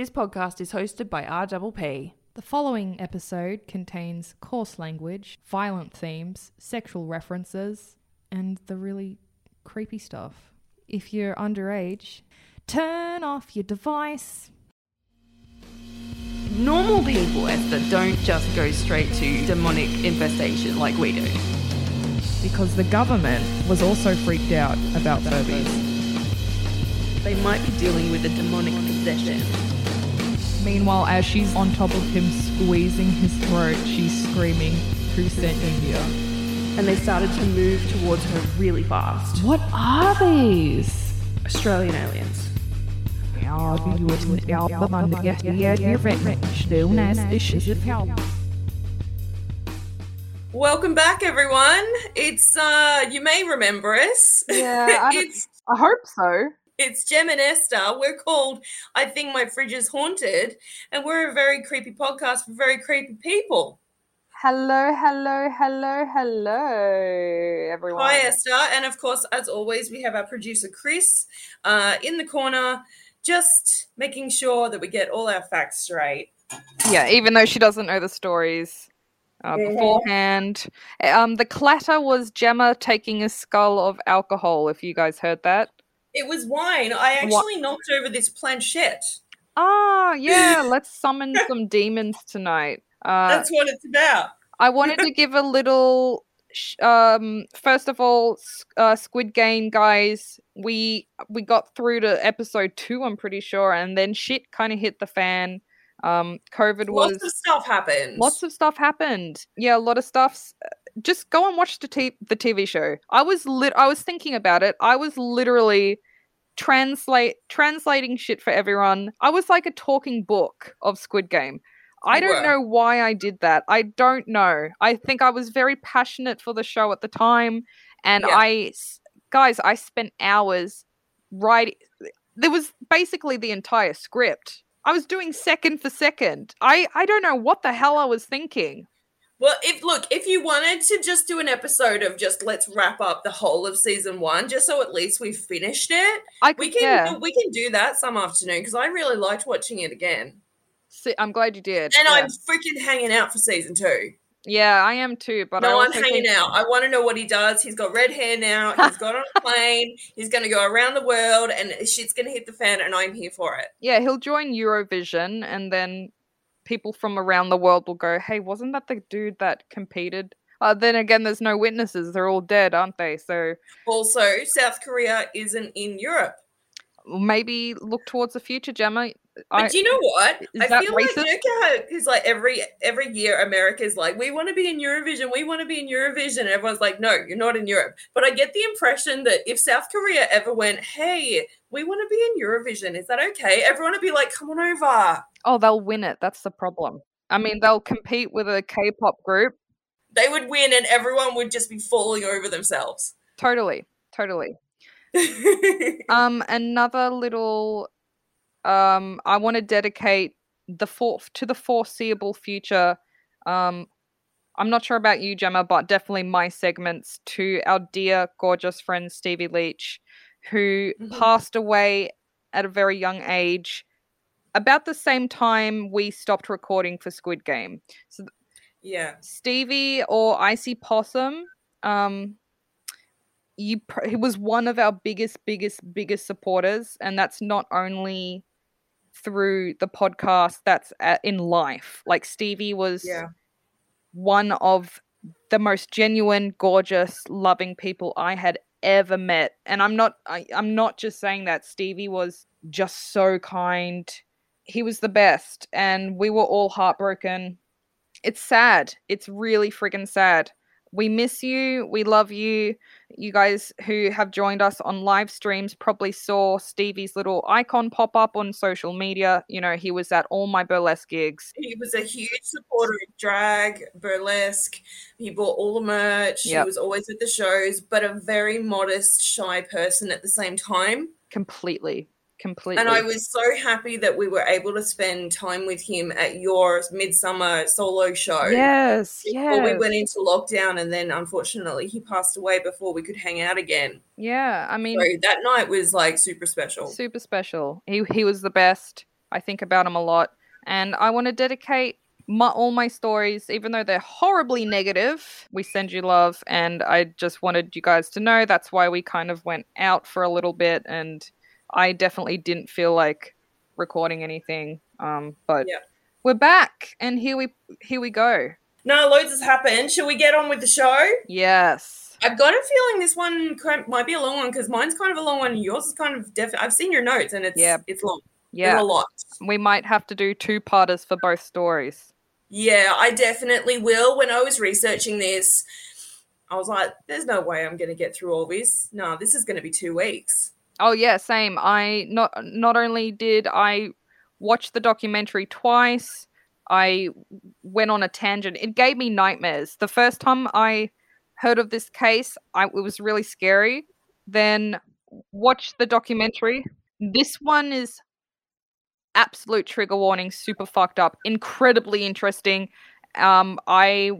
This podcast is hosted by RPP. The following episode contains coarse language, violent themes, sexual references, and the really creepy stuff. If you're underage, turn off your device. Normal people, Esther, don't just go straight to demonic infestation like we do. Because the government was also freaked out about Furbies. They might be dealing with a demonic possession. Meanwhile, as she's on top of him squeezing his throat, she's screaming, Who sent you here? And they started to move towards her really fast. What are these? Australian aliens. Welcome back, everyone. It's uh you may remember us. Yeah, I, it's I hope so. It's Gem and Esther. We're called I think my fridge is haunted, and we're a very creepy podcast for very creepy people. Hello, hello, hello, hello, everyone. Hi, Esther. And of course, as always, we have our producer Chris uh, in the corner, just making sure that we get all our facts straight. Yeah, even though she doesn't know the stories uh, Yeah. beforehand. Um, the clatter was Gemma taking a skull of alcohol. If you guys heard that. It was wine. I actually knocked over this planchette. Ah, yeah. let's summon some demons tonight. Uh, That's what it's about. I wanted to give a little. Um, first of all, uh, Squid Game guys, we we got through to episode two, I'm pretty sure, and then shit kind of hit the fan. Um, COVID was Lots of stuff happened. lots of stuff happened. Yeah, a lot of stuff. Just go and watch the t- the TV show. I was lit. I was thinking about it. I was literally translate translating shit for everyone. I was like a talking book of Squid Game. I You don't were. know why I did that. I don't know. I think I was very passionate for the show at the time, and Yeah. I, guys, I spent hours writing. There was basically the entire script. I was doing second for second. I I don't know what the hell I was thinking. Well, if look, if you wanted to just do an episode of just let's wrap up the whole of season one, just so at least we've finished it, I we can yeah. we can do that some afternoon because I really liked watching it again, See, I'm glad you did. and yeah. I'm freaking hanging out for season two. yeah, I am too. But no, I'm hanging think- out. I want to know what he does. He's got red hair now. He's got on a plane. He's going to go around the world, and shit's going to hit the fan, and I'm here for it. Yeah, he'll join Eurovision, and then people from around the world will go, "Hey, wasn't that the dude that competed?" Uh, then again, there's no witnesses; they're all dead, aren't they? So Also, South Korea isn't in Europe. maybe look towards the future, Gemma. But I, do you know what? I feel like racist? know how it's like every every year America's like, we want to be in Eurovision, we want to be in Eurovision, and everyone's like, no, you're not in Europe. But I get the impression that if South Korea ever went, hey, we want to be in Eurovision, is that okay? Everyone would be like, come on over. oh, they'll win it. That's the problem. I mean, they'll compete with a K-pop group. They would win, and everyone would just be falling over themselves. Totally, totally. Um, another little um I want to dedicate the for to the foreseeable future. Um I'm not sure about you, Gemma, but definitely my segments to our dear, gorgeous friend Stevie Leach, who Mhm. passed away at a very young age, about the same time we stopped recording for Squid Game. So, yeah. Stevie or Icy Possum, um, you pr- he was one of our biggest, biggest, biggest supporters, and that's not only through the podcast. That's at, in life. Like Stevie was Yeah. one of the most genuine, gorgeous, loving people I had ever met, and I'm not. I, I'm not just saying that. Stevie was just so kind. He was the best, and we were all heartbroken it's sad. It's really friggin' sad. We miss you. We love you. You guys who have joined us on live streams probably saw Stevie's little icon pop up on social media. You know, he was at all my burlesque gigs. He was a huge supporter of drag, burlesque. He bought all the merch. Yep. He was always at the shows, but a very modest, shy person at the same time. Completely. Completely. And I was so happy that we were able to spend time with him at your midsummer solo show. Yes. Before Yeah. we went into lockdown, and then unfortunately he passed away before we could hang out again. Yeah. I mean, So that night was like super special. super special. He he was the best. I think about him a lot, and I want to dedicate my, all my stories, even though they're horribly negative. We send you love, and I just wanted you guys to know that's why we kind of went out for a little bit, and I definitely didn't feel like recording anything. Um, but Yeah. we're back, and here we here we go. No, loads has happened. Should we get on with the show? Yes. I've got a feeling this one might be a long one because mine's kind of a long one. and Yours is kind of definitely. I've seen your notes and it's Yeah. it's long. Yeah. A lot. We might have to do two parters for both stories. Yeah, I definitely will. When I was researching this, I was like, "There's no way I'm going to get through all this. No, this is going to be two weeks." Oh yeah, same. I not not only did I watch the documentary twice, I went on a tangent. It gave me nightmares. The first time I heard of this case, I it was really scary. Then watched the documentary. This one is absolute trigger warning, super fucked up, incredibly interesting. Um I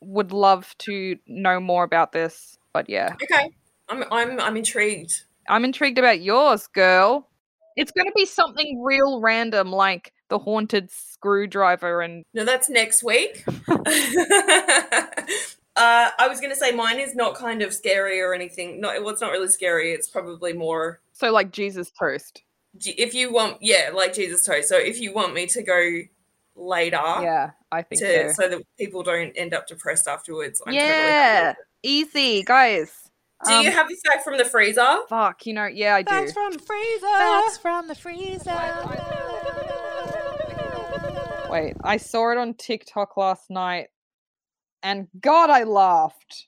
would love to know more about this, but yeah. Okay, I'm I'm I'm intrigued. I'm intrigued about yours, girl. It's going to be something real random like the haunted screwdriver and No, that's next week. uh, I was going to say mine is not kind of scary or anything. No, well, it's not really scary. It's probably more so like Jesus toast. if you want, yeah, like Jesus toast. So if you want me to go later, Yeah, I think to, so. so that people don't end up depressed afterwards. I'm totally Yeah, happy easy, guys. With it. Do you Um, have a fact from the freezer? Fuck, you know, yeah, I do. Facts from the freezer. Facts from the freezer. Wait, I saw it on TikTok last night and God, I laughed.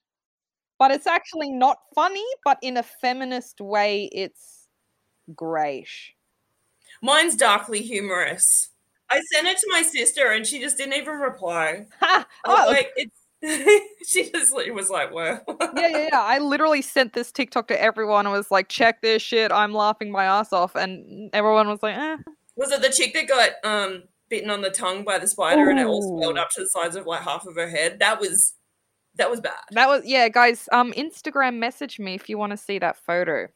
But it's actually not funny, but in a feminist way, it's great. Mine's darkly humorous. I sent it to my sister and she just didn't even reply. I was Oh, like, it's. she just was like, "Well, yeah, yeah, yeah. I literally sent this TikTok to everyone and was like, check this shit. I'm laughing my ass off. And everyone was like, eh. Was it the chick that got um bitten on the tongue by the spider and it all swelled up to the size of like half of her head? That was that was bad. That was, yeah, guys, um, Instagram message me if you want to see that photo.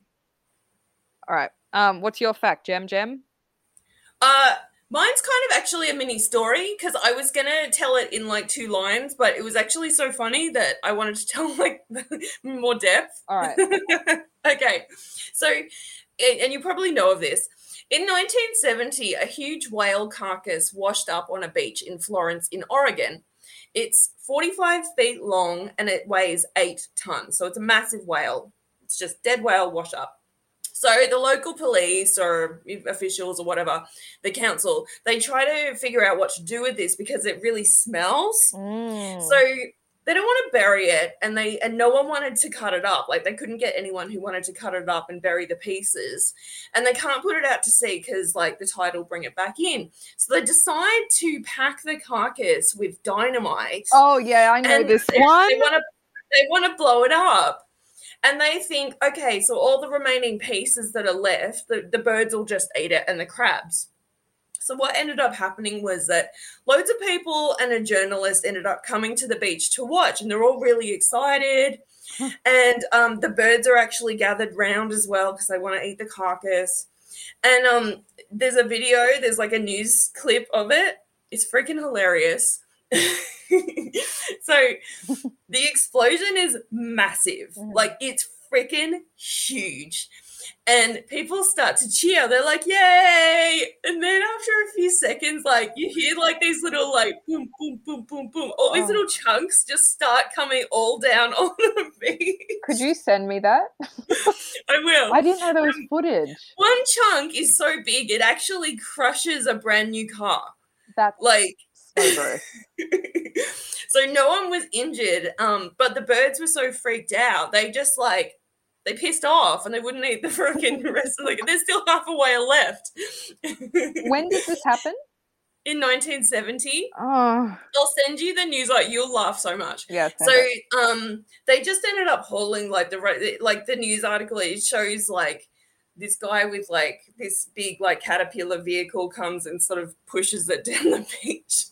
All right. Um, what's your fact, Gem Gem? Uh mine's kind of actually a mini story because I was gonna tell it in like two lines, but it was actually so funny that I wanted to tell like more depth. All right. okay, so and and you probably know of this. In 1970, a huge whale carcass washed up on a beach in Florence, in Oregon. It's 45 feet long and it weighs eight tons. So it's a massive whale. It's just dead whale wash up. So the local police or officials or whatever, the council, they try to figure out what to do with this because it really smells. Mm. So they don't want to bury it, and they and no one wanted to cut it up. Like they couldn't get anyone who wanted to cut it up and bury the pieces, and they can't put it out to sea because like the tide will bring it back in. So they decide to pack the carcass with dynamite. oh, yeah, I know this they, one. They want to they want to blow it up. And they think, okay, so all the remaining pieces that are left, the, the birds will just eat it and the crabs. So what ended up happening was that loads of people and a journalist ended up coming to the beach to watch, and they're all really excited. and um, the birds are actually gathered round as well because they want to eat the carcass. And um, there's a video, there's like a news clip of it. It's freaking hilarious. so the explosion is massive. Mhm. Like it's freaking huge. And people start to cheer. They're like, yay! And then after a few seconds, like you hear like these little like boom, boom, boom, boom, boom. All these Oh. little chunks just start coming all down on me. Could you send me that? I will. I didn't know there was footage. One chunk is so big it actually crushes a brand new car. That's Like so so no one was injured um but the birds were so freaked out they just like they pissed off and they wouldn't eat the freaking rest of the there's still half a whale left When did this happen? in 1970 Oh, i'll send you the news like you'll laugh so much yeah. so it. um they just ended up hauling like the ro- like the news article it shows like this guy with like this big like caterpillar vehicle comes and sort of pushes it down the beach.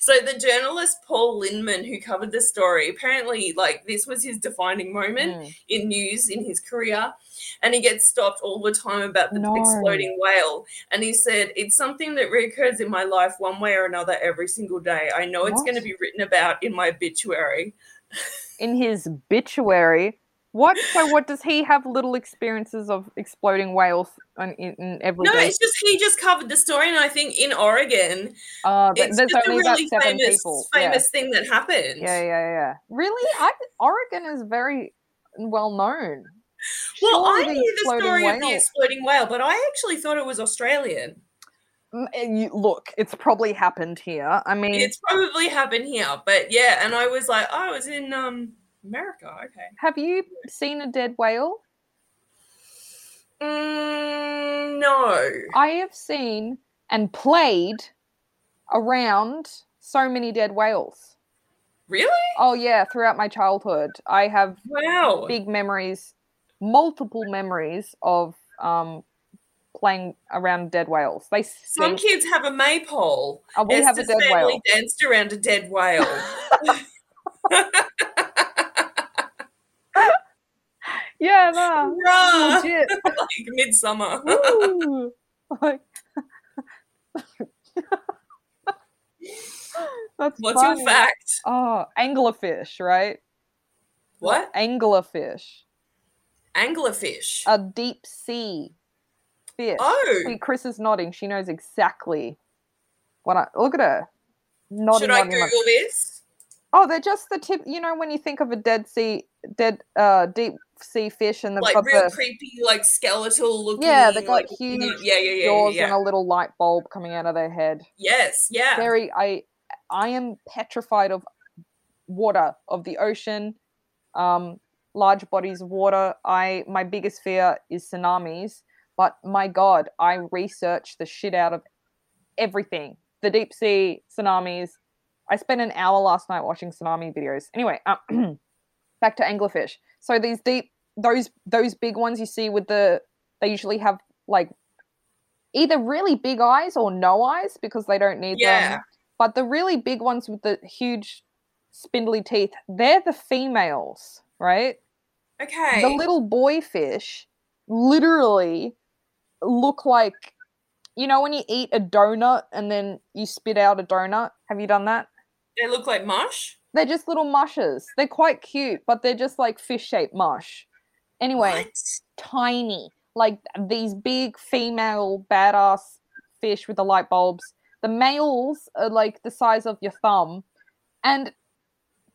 So the journalist Paul Linnman, who covered the story, apparently like this was his defining moment Mm. in news in his career, and he gets stopped all the time about the No. exploding whale. And he said it's something that reoccurs in my life one way or another every single day. I know it's going to be written about in my obituary. In his obituary. What? So, what does he have little experiences of exploding whales in, in, every No, day? it's just he just covered the story, and I think in Oregon, Uh, it's there's just a only about really seven famous, people. Yeah. famous thing that happened. yeah, yeah, yeah. Really? I, Oregon is very well known. Well, I knew the story of the exploding whale, but I actually thought it was Australian. Mm, and you- Look, it's probably happened here. I mean, It's probably happened here, but yeah, and I was like, oh, it was in um America. Okay. have you seen a dead whale? Mm, no. I have seen and played around so many dead whales. Really? Oh yeah, throughout my childhood, I have Wow. big memories, multiple memories of um, playing around dead whales. They, Some kids have a maypole. oh, we have a dead family whale. danced around a dead whale. Yeah, nah, Bruh. legit. like midsummer. Like- That's What's funny. your fact? Oh, anglerfish, right? What? Anglerfish, Anglerfish. a deep sea fish. oh, See, Chris is nodding. She knows exactly what I look at her. Nodding, should I. Google this? Oh, they're just the tip. You know, when you think of a dead sea, dead, uh, deep sea fish, and they've Like got real the creepy, like skeletal looking. Yeah, they got like, huge Yeah, yeah, yeah, jaws yeah. and a little light bulb coming out of their head. Yes, yeah. Very, I, I am petrified of water, of the ocean, um, large bodies of water. I, my biggest fear is tsunamis. But my God, I research the shit out of everything. The deep sea tsunamis. I spent an hour last night watching tsunami videos. Anyway, um, back to anglerfish. So these deep, those those big ones you see with the, they usually have like either really big eyes or no eyes because they don't need Yeah. them. But the really big ones with the huge spindly teeth, they're the females, right? Okay. The little boy fish literally look like you know when you eat a donut and then you spit out a donut? Have you done that? they look like mush. They're just little mushes. They're quite cute, but they're just like fish shaped mush. Anyway, What? tiny. Like these big female badass fish with the light bulbs. The males are like the size of your thumb. And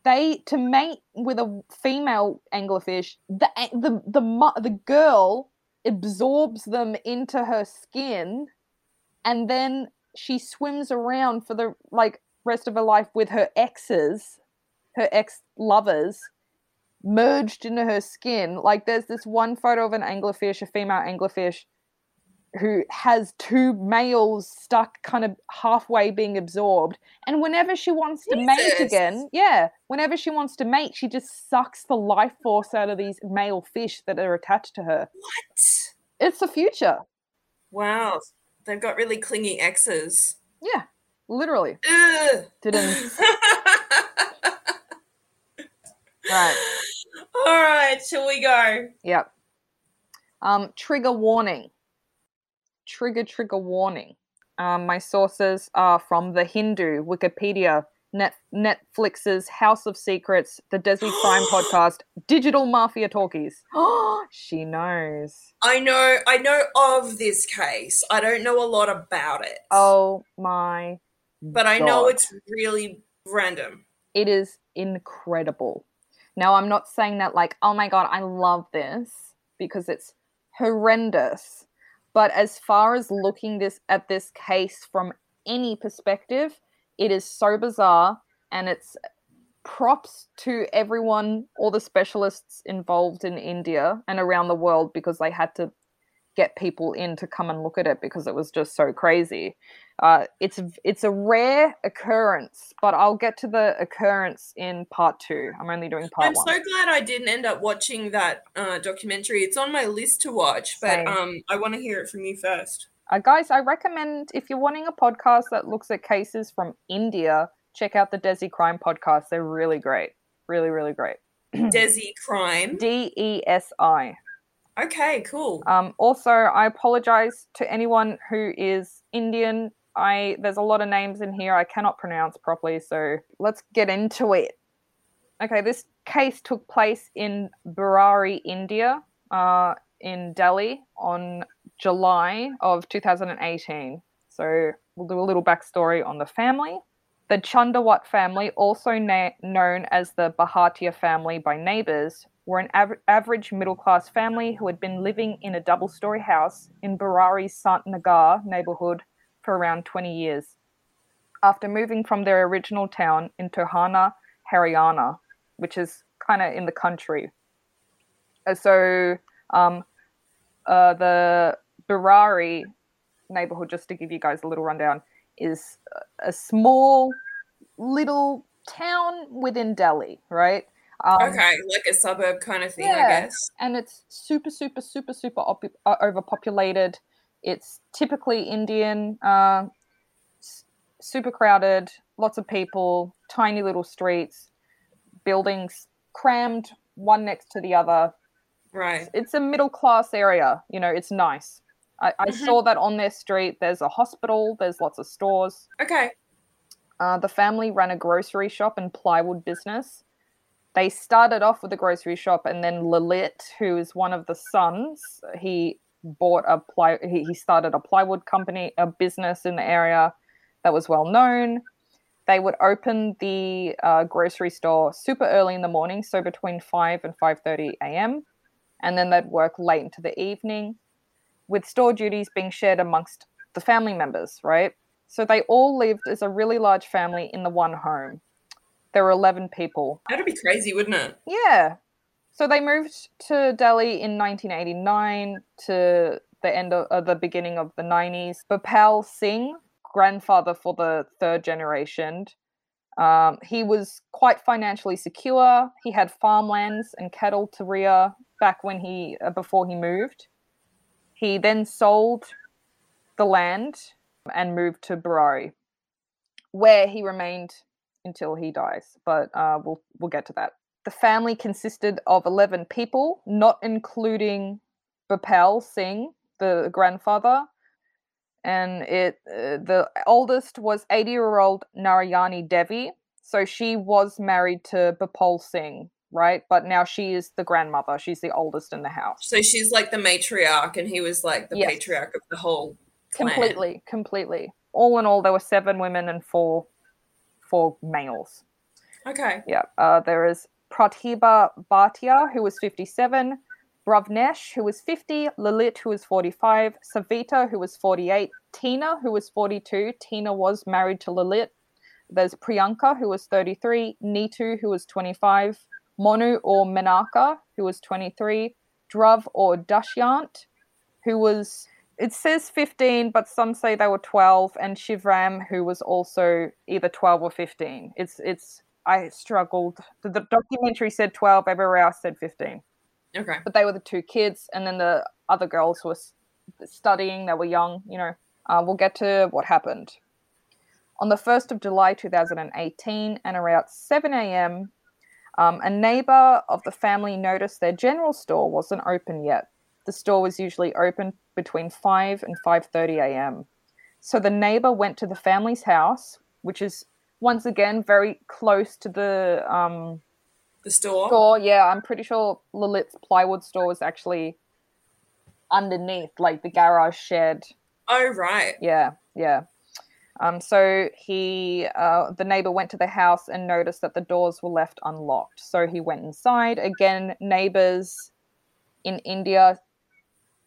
they to mate with a female anglerfish, the the the the girl absorbs them into her skin and then she swims around for the like rest of her life with her exes, her ex lovers merged into her skin. Like there's this one photo of an anglerfish, a female anglerfish, who has two males stuck kind of halfway being absorbed. And whenever she wants to mate again, yeah, whenever she wants to mate, she just sucks the life force out of these male fish that are attached to her. What? It's the future. Wow. They've got really clingy exes. Yeah, literally. Didn't right. All right, shall we go? Yep. Um, trigger warning. Trigger, trigger warning. Um, my sources are from The Hindu, Wikipedia, Net- Netflix's House of Secrets, the Desi Crime Podcast, Digital Mafia Talkies. Oh, she knows. I know I know of this case. I don't know a lot about it. Oh my. but I know it's really random. It is incredible. Now, I'm not saying that like, oh my god, I love this because it's horrendous. But as far as looking this at this case from any perspective, it is so bizarre and it's props to everyone, all the specialists involved in India and around the world because they had to get people in to come and look at it because it was just so crazy. Uh, it's it's a rare occurrence, but I'll get to the occurrence in part two. I'm only doing part one. I'm one. so glad I didn't end up watching that uh, documentary. It's on my list to watch, but um, I want to hear it from you first. Uh, guys, I recommend if you're wanting a podcast that looks at cases from India, check out the Desi Crime podcast. They're really great, really really great. Desi Crime. D E S I. Okay, cool. Um, also, I apologize to anyone who is Indian. I there's a lot of names in here I cannot pronounce properly, so let's get into it. Okay, this case took place in Burari, India, uh, in Delhi on July of 2018. So we'll do a little backstory on the family. The Chandawat family, also na- known as the Bhatia family by neighbors, were an av- average middle class family who had been living in a double story house in Burari's Sant Nagar neighborhood for around 20 years. After moving from their original town in Tohana, Haryana, which is kind of in the country. Uh, So, um, uh, the Burari neighborhood, just to give you guys a little rundown, is a- small little town within Delhi, right? Um, okay, like a suburb kind of thing, I guess. and it's super, super, super, super op- uh, overpopulated. It's typically Indian, uh, super crowded, lots of people, tiny little streets, buildings crammed one next to the other. Right. It's a middle class area, you know, it's nice. I, I Mhm. saw that on their street. There's a hospital, there's lots of stores. Okay. Uh, the family ran a grocery shop and plywood business. They started off with a grocery shop, and then Lalit, who is one of the sons, he bought a ply. He, he started a plywood company, a business in the area that was well known. They would open the uh, grocery store super early in the morning, so between five and five thirty a.m., and then they'd work late into the evening, with store duties being shared amongst the family members. Right. So they all lived as a really large family in the one home. There were 11 people. That'd be crazy, wouldn't it? Yeah. So they moved to Delhi in 1989 to the end of uh, the beginning of the 90s. Bhopal Singh, grandfather for the third generation, um, he was quite financially secure. He had farmlands and cattle to rear back when he uh, before he moved. He then sold the land and moved to Burari, where he remained until he dies. But uh, we'll we'll get to that. The family consisted of eleven people, not including Bhopal Singh, the grandfather, and it uh, the oldest was eighty year old Narayani Devi. So she was married to Bhopal Singh, right? But now she is the grandmother. She's the oldest in the house. So she's like the matriarch, and he was like the Yes. patriarch of the whole clan. completely completely all in all there were seven women and four four males Okay. yeah uh, there is pratibha bhatia who was 57 bravnesh who was 50 lalit who was 45 savita who was 48 tina who was 42 tina was married to lalit. There's priyanka who was 33 neetu who was 25 monu or menaka who was 23 dhruv or dashyant who was it says 15 but some say they were 12 and shivram who was also either 12 or 15 it's it's i struggled. The, the documentary said 12 everywhere else said 15 Okay. but they were the two kids and then the other girls were studying they were young you know. Uh, we'll get to what happened. On the 1st of july 2018 and around 7 a.m um, a neighbor of the family noticed their general store wasn't open yet. The store was usually open between 5 and 5:30 a.m. So the neighbor went to the family's house, which is once again very close to the um, The store. store. Yeah, I'm pretty sure Lalit's plywood store was actually underneath, like the garage shed. Oh right. Yeah, yeah. Um, so he, uh, the neighbor went to the house and noticed that the doors were left unlocked. So he went inside. Again, neighbors in India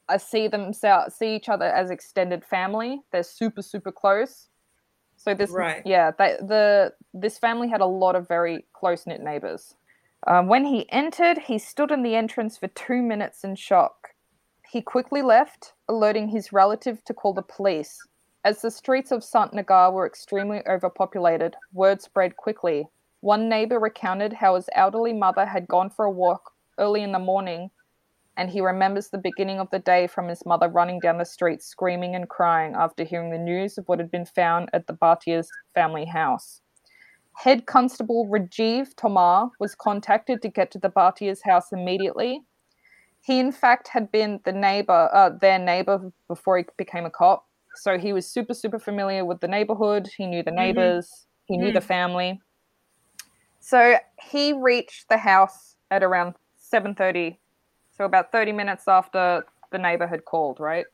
I see themselves see each other as extended family. They're super super close. So this Right. yeah, they, the this family had a lot of very close knit neighbors. Um, when he entered, he stood in the entrance for two minutes in shock. He quickly left, alerting his relative to call the police. As the streets of Sant Nagar were extremely overpopulated, word spread quickly. One neighbor recounted how his elderly mother had gone for a walk early in the morning, and he remembers the beginning of the day from his mother running down the street screaming and crying after hearing the news of what had been found at the Bhatia's family house. Head Constable Rajiv Tomar was contacted to get to the Bhatia's house immediately. He, in fact, had been the neighbor, uh, their neighbor before he became a cop. So he was super, super familiar with the neighborhood. He knew the neighbors. He knew the family. So he reached the house at around 7:30. So about 30 minutes after the neighbor had called, right?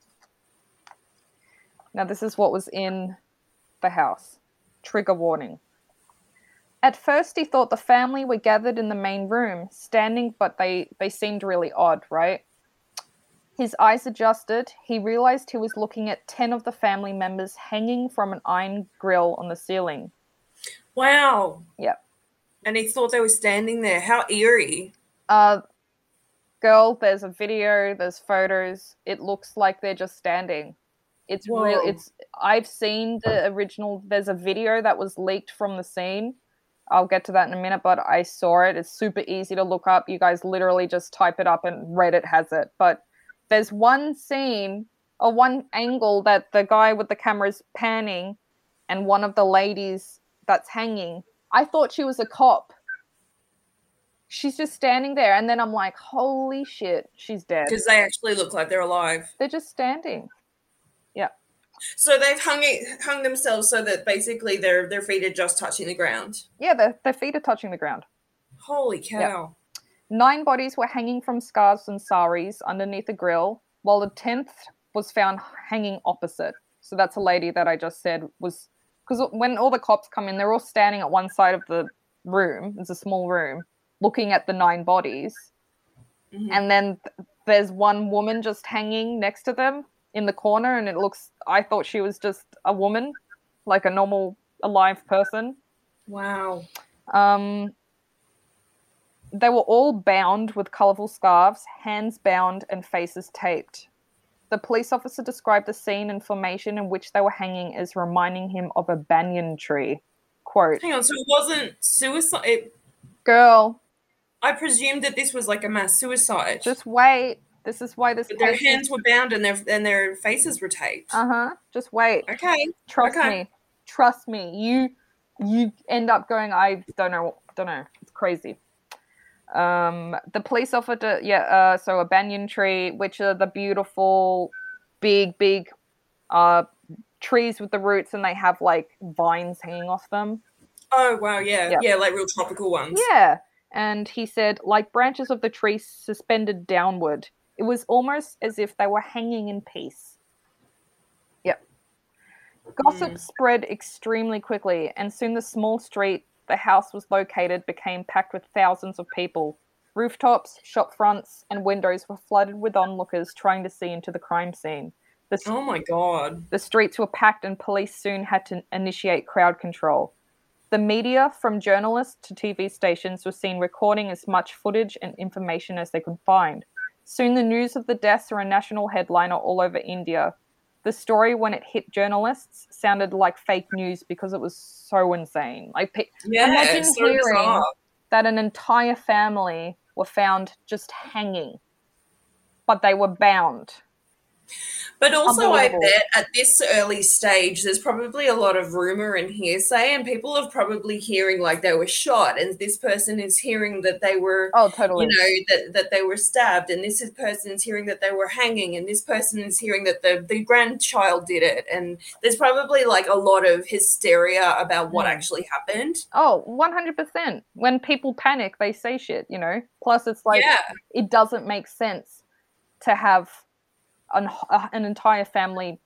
Now this is what was in the house. Trigger warning. At first he thought the family were gathered in the main room, standing, but they they seemed really odd, right? His eyes adjusted. He realized he was looking at 10 of the family members hanging from an iron grill on the ceiling. Wow. Yep. And he thought they were standing there. How eerie. Uh, girl, there's a video, there's photos. It looks like they're just standing. It's real. It's. I've seen the original. There's a video that was leaked from the scene. I'll get to that in a minute, but I saw it. It's super easy to look up. You guys literally just type it up, and Reddit has it. But there's one scene or one angle that the guy with the camera is panning, and one of the ladies that's hanging. I thought she was a cop she's just standing there and then i'm like holy shit she's dead Because they actually look like they're alive. they're just standing Yeah. So they've hung it, hung themselves so that basically their their feet are just touching the ground. yeah their, their feet are touching the ground Holy cow. nine bodies were hanging from scarves and saris underneath the grill while the 10th was found hanging opposite so that's a lady that i just said was because when all the cops come in they're all standing at one side of the room it's a small room looking at the nine bodies Mhm. and then th- there's one woman just hanging next to them in the corner and it looks i thought she was just a woman like a normal alive person Wow. um they were all bound with colorful scarves hands bound and faces taped the police officer described the scene and formation in which they were hanging as reminding him of a banyan tree quote Hang on. So it wasn't suicide. It, girl I presumed that this was like a mass suicide. just wait this is why this but their is- hands were bound and their and their faces were taped. uh-huh just wait okay. Trust Okay. me. Trust me. You you end up going, I don't know don't know. It's crazy. Um the police officer yeah, uh so a banyan tree, which are the beautiful big, big uh trees with the roots and they have like vines hanging off them. Oh wow. Yeah. Yeah. Yeah. Like real tropical ones. Yeah. And he said, like branches of the tree suspended downward. It was almost as if they were hanging in peace. Yep. Gossip mm. spread extremely quickly, and soon the small street the house was located became packed with thousands of people. Rooftops, shop fronts, and windows were flooded with onlookers trying to see into the crime scene. The, s- Oh my god. the streets were packed, and police soon had to initiate crowd control. The media, from journalists to TV stations, were seen recording as much footage and information as they could find. Soon, the news of the deaths were a national headliner all over India. The story, when it hit journalists, sounded like fake news because it was so insane. Like, pe- Yeah. Imagine so hearing- bizarre. that an entire family were found just hanging, but they were bound. But also, I bet at this early stage, there's probably a lot of rumor and hearsay, and people are probably hearing like they were shot, and this person is hearing that they were, Oh, totally. you know, that, that they were stabbed, and this person is hearing that they were hanging, and this person is hearing that the, the grandchild did it, and there's probably like a lot of hysteria about what Mm. actually happened. Oh, 100%. When people panic, they say shit, you know? Plus, it's like, yeah, it doesn't make sense to have an, uh, an entire family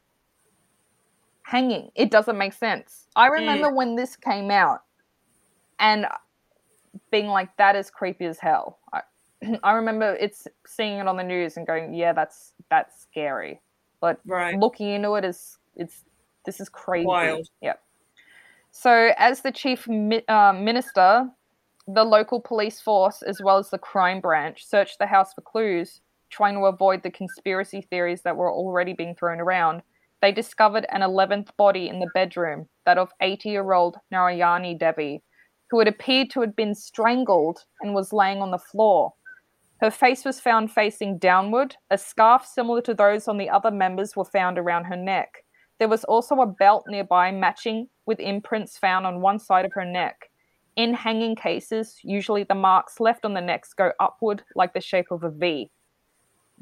hanging. It doesn't make sense. I remember when this came out and being like, that is creepy as hell. I, I remember it's seeing it on the news and going, yeah, that's that's scary. But right. looking into it is it's this is crazy. Wild. Yep. So, as the chief mi- uh, minister, the local police force, as well as the crime branch, searched the house for clues, trying to avoid the conspiracy theories that were already being thrown around. they discovered an 11th body in the bedroom, that of 80 year old Narayani Devi, who had appeared to have been strangled and was laying on the floor. Her face was found facing downward. A scarf similar to those on the other members were found around her neck. There was also a belt nearby matching with imprints found on one side of her neck. In hanging cases, usually the marks left on the necks go upward like the shape of a V.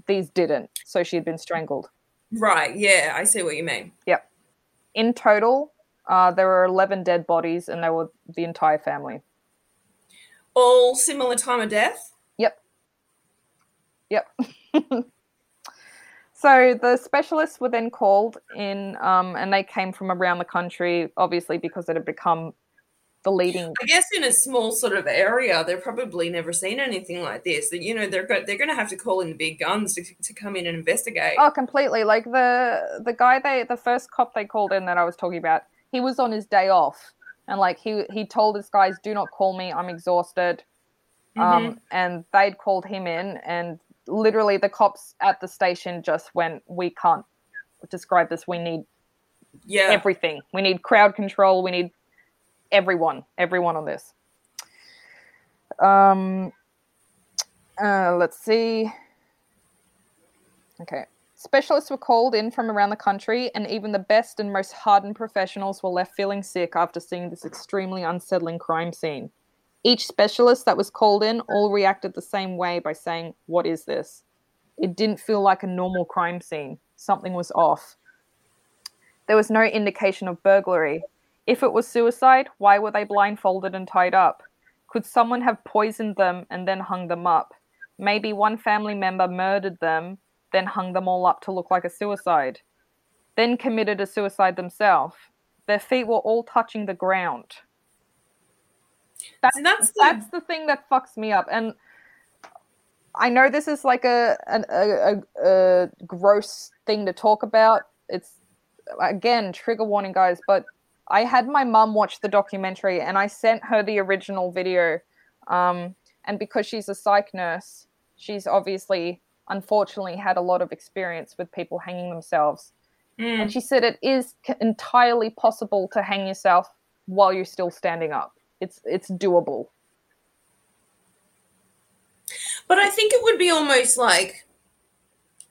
These didn't, so she had been strangled. Right. Yeah, I see what you mean. Yep. In total, uh, there were 11 dead bodies, and they were the entire family. All similar time of death. Yep. Yep. so the specialists were then called in, um, and they came from around the country, obviously because it had become the leading. I guess in a small sort of area, they've probably never seen anything like this. That you know, they're go- they're going to have to call in the big guns to, to come in and investigate. Oh, completely. Like the the guy they the first cop they called in that I was talking about, he was on his day off, and like he he told his guys, "Do not call me. I'm exhausted." Um, and they'd called him in, and literally the cops at the station just went, "We can't describe this. We need yeah. everything. We need crowd control. We need everyone, everyone on this. Um, uh, let's see. Okay. Specialists were called in from around the country, and even the best and most hardened professionals were left feeling sick after seeing this extremely unsettling crime scene. Each specialist that was called in all reacted the same way by saying, What is this? It didn't feel like a normal crime scene. Something was off. There was no indication of burglary. If it was suicide, why were they blindfolded and tied up? Could someone have poisoned them and then hung them up? Maybe one family member murdered them, then hung them all up to look like a suicide. Then committed a suicide themselves. Their feet were all touching the ground. That's, the- that's the thing that fucks me up. And I know this is like a, an, a, a, a gross thing to talk about. It's again trigger warning, guys. But I had my mum watch the documentary, and I sent her the original video. Um, and because she's a psych nurse, she's obviously, unfortunately, had a lot of experience with people hanging themselves. Mm. And she said it is entirely possible to hang yourself while you're still standing up. It's it's doable. But I think it would be almost like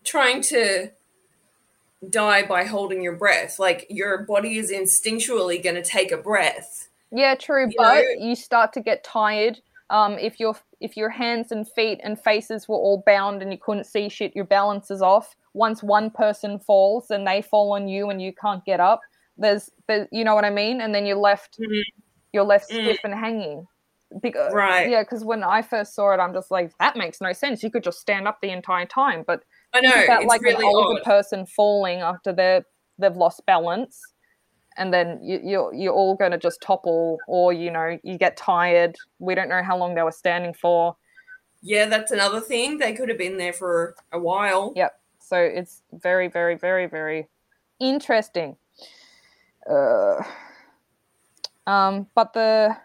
trying to die by holding your breath. Like your body is instinctually going to take a breath. Yeah, true, You but know- you start to get tired. Um, if your if your hands and feet and faces were all bound and you couldn't see shit, your balance is off. Once one person falls and they fall on you and you can't get up, there's, there's you know what I mean, and then you're left Mhm. you're left Mm. stiff and hanging. Because, Right. Yeah, because when I first saw it, I'm just like, that makes no sense. You could just stand up the entire time, but I know think about it's like really an older odd. person falling after they they've lost balance, and then you, you're you're all going to just topple, or you know you get tired. We don't know how long they were standing for. Yeah, that's another thing. They could have been there for a while. Yep. So it's very, very, very, very interesting. Uh, um, but the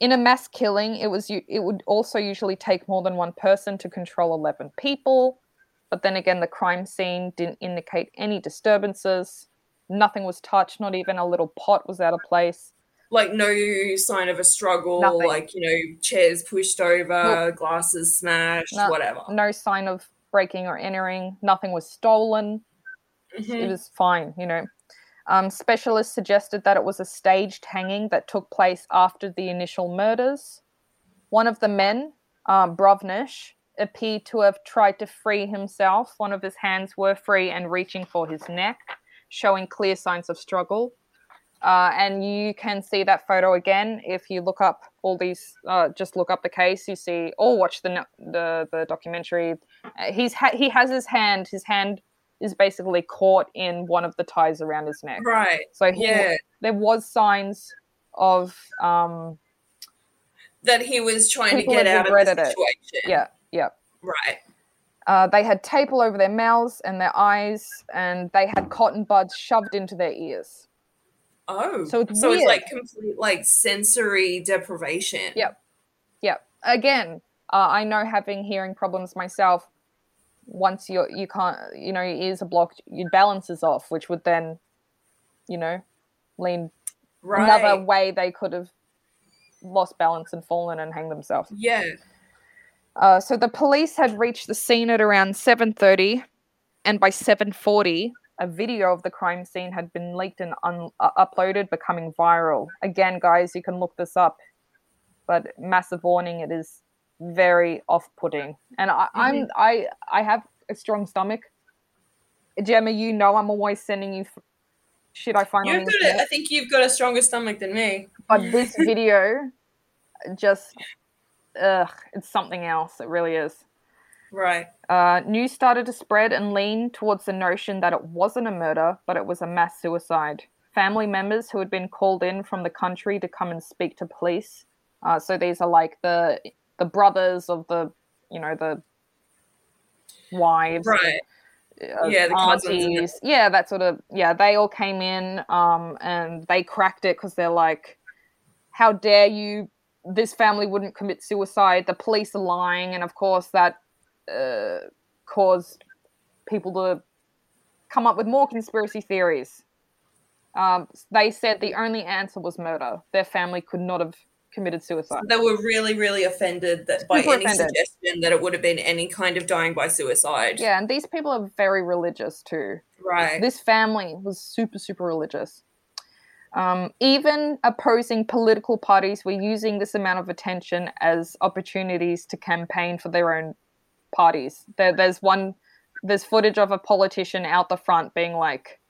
in a mass killing, it was it would also usually take more than one person to control eleven people. But then again, the crime scene didn't indicate any disturbances. Nothing was touched. Not even a little pot was out of place. Like no sign of a struggle. Nothing. Like you know, chairs pushed over, glasses smashed, No- whatever. No sign of breaking or entering. Nothing was stolen. it Mhm. was fine, you know. Um, specialists suggested that it was a staged hanging that took place after the initial murders. One of the men, um, Brovnish, appeared to have tried to free himself. One of his hands were free and reaching for his neck, showing clear signs of struggle. Uh, and you can see that photo again if you look up all these. Uh, just look up the case. You see, or watch the the the documentary. Uh, he's ha- he has his hand. His hand is basically caught in one of the ties around his neck. Right. So he, Yeah. there was signs of um That he was trying to get out of the regretted it. situation. yeah yeah. Right. Uh, they had tape all over their mouths and their eyes, and they had cotton buds shoved into their ears. Oh. So it's so it's like complete like sensory deprivation. Yep. Yep. Again, uh, I know having hearing problems myself, once you you can't you know your ears are blocked, your balance is off, which would then, you know, lean Right. another way they could have lost balance and fallen and hanged themselves. Yeah. Uh, so the police had reached the scene at around 7:30, and by 7:40, a video of the crime scene had been leaked and un- uh, uploaded, becoming viral. Again, guys, you can look this up, but massive warning: it is very off-putting. And I, I'm I I have a strong stomach. Gemma, you know I'm always sending you f- shit I find You've got a, I think you've got a stronger stomach than me. but this video just ugh it's something else it really is Right. uh, news started to spread and lean towards the notion that it wasn't a murder but it was a mass suicide family members who had been called in from the country to come and speak to police uh, so these are like the the brothers of the you know the wives Right. uh, Yeah, the cousins the- Yeah, that sort of. Yeah, they all came in um, and they cracked it because they're like, "How dare you? This family wouldn't commit suicide. The police are lying." And of course, that uh, caused people to come up with more conspiracy theories. Um, they said the only answer was murder. Their family could not have committed suicide. They were really, really offended that by Super any offended. suggestion that it would have been any kind of dying by suicide. Yeah, and these people are very religious too. Right. this family was super super religious um, even opposing political parties were using this amount of attention as opportunities to campaign for their own parties there, there's one there's footage of a politician out the front being like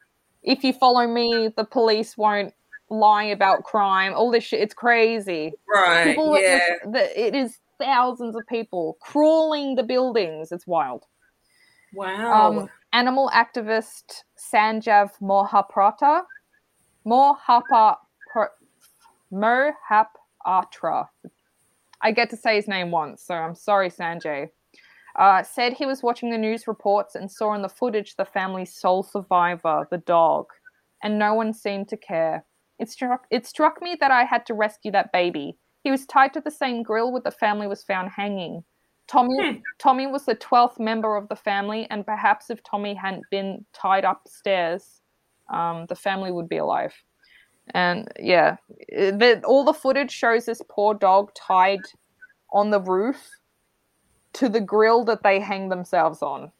if you follow me the police won't lie about crime all this shit it's crazy right. people yeah. it is thousands of people crawling the buildings it's wild Wow. um, animal activist Sanjay Mohaprata, Mohapa, Mohapatra. I get to say his name once, so I'm sorry, Sanjay. Uh, said he was watching the news reports and saw in the footage the family's sole survivor, the dog, and no one seemed to care. It struck, it struck me that I had to rescue that baby. He was tied to the same grill where the family was found hanging. Tommy, Hmm. Tommy was the 12th member of the family, and perhaps if Tommy hadn't been tied upstairs, um, the family would be alive. And yeah, the, all the footage shows this poor dog tied on the roof to the grill that they hang themselves on.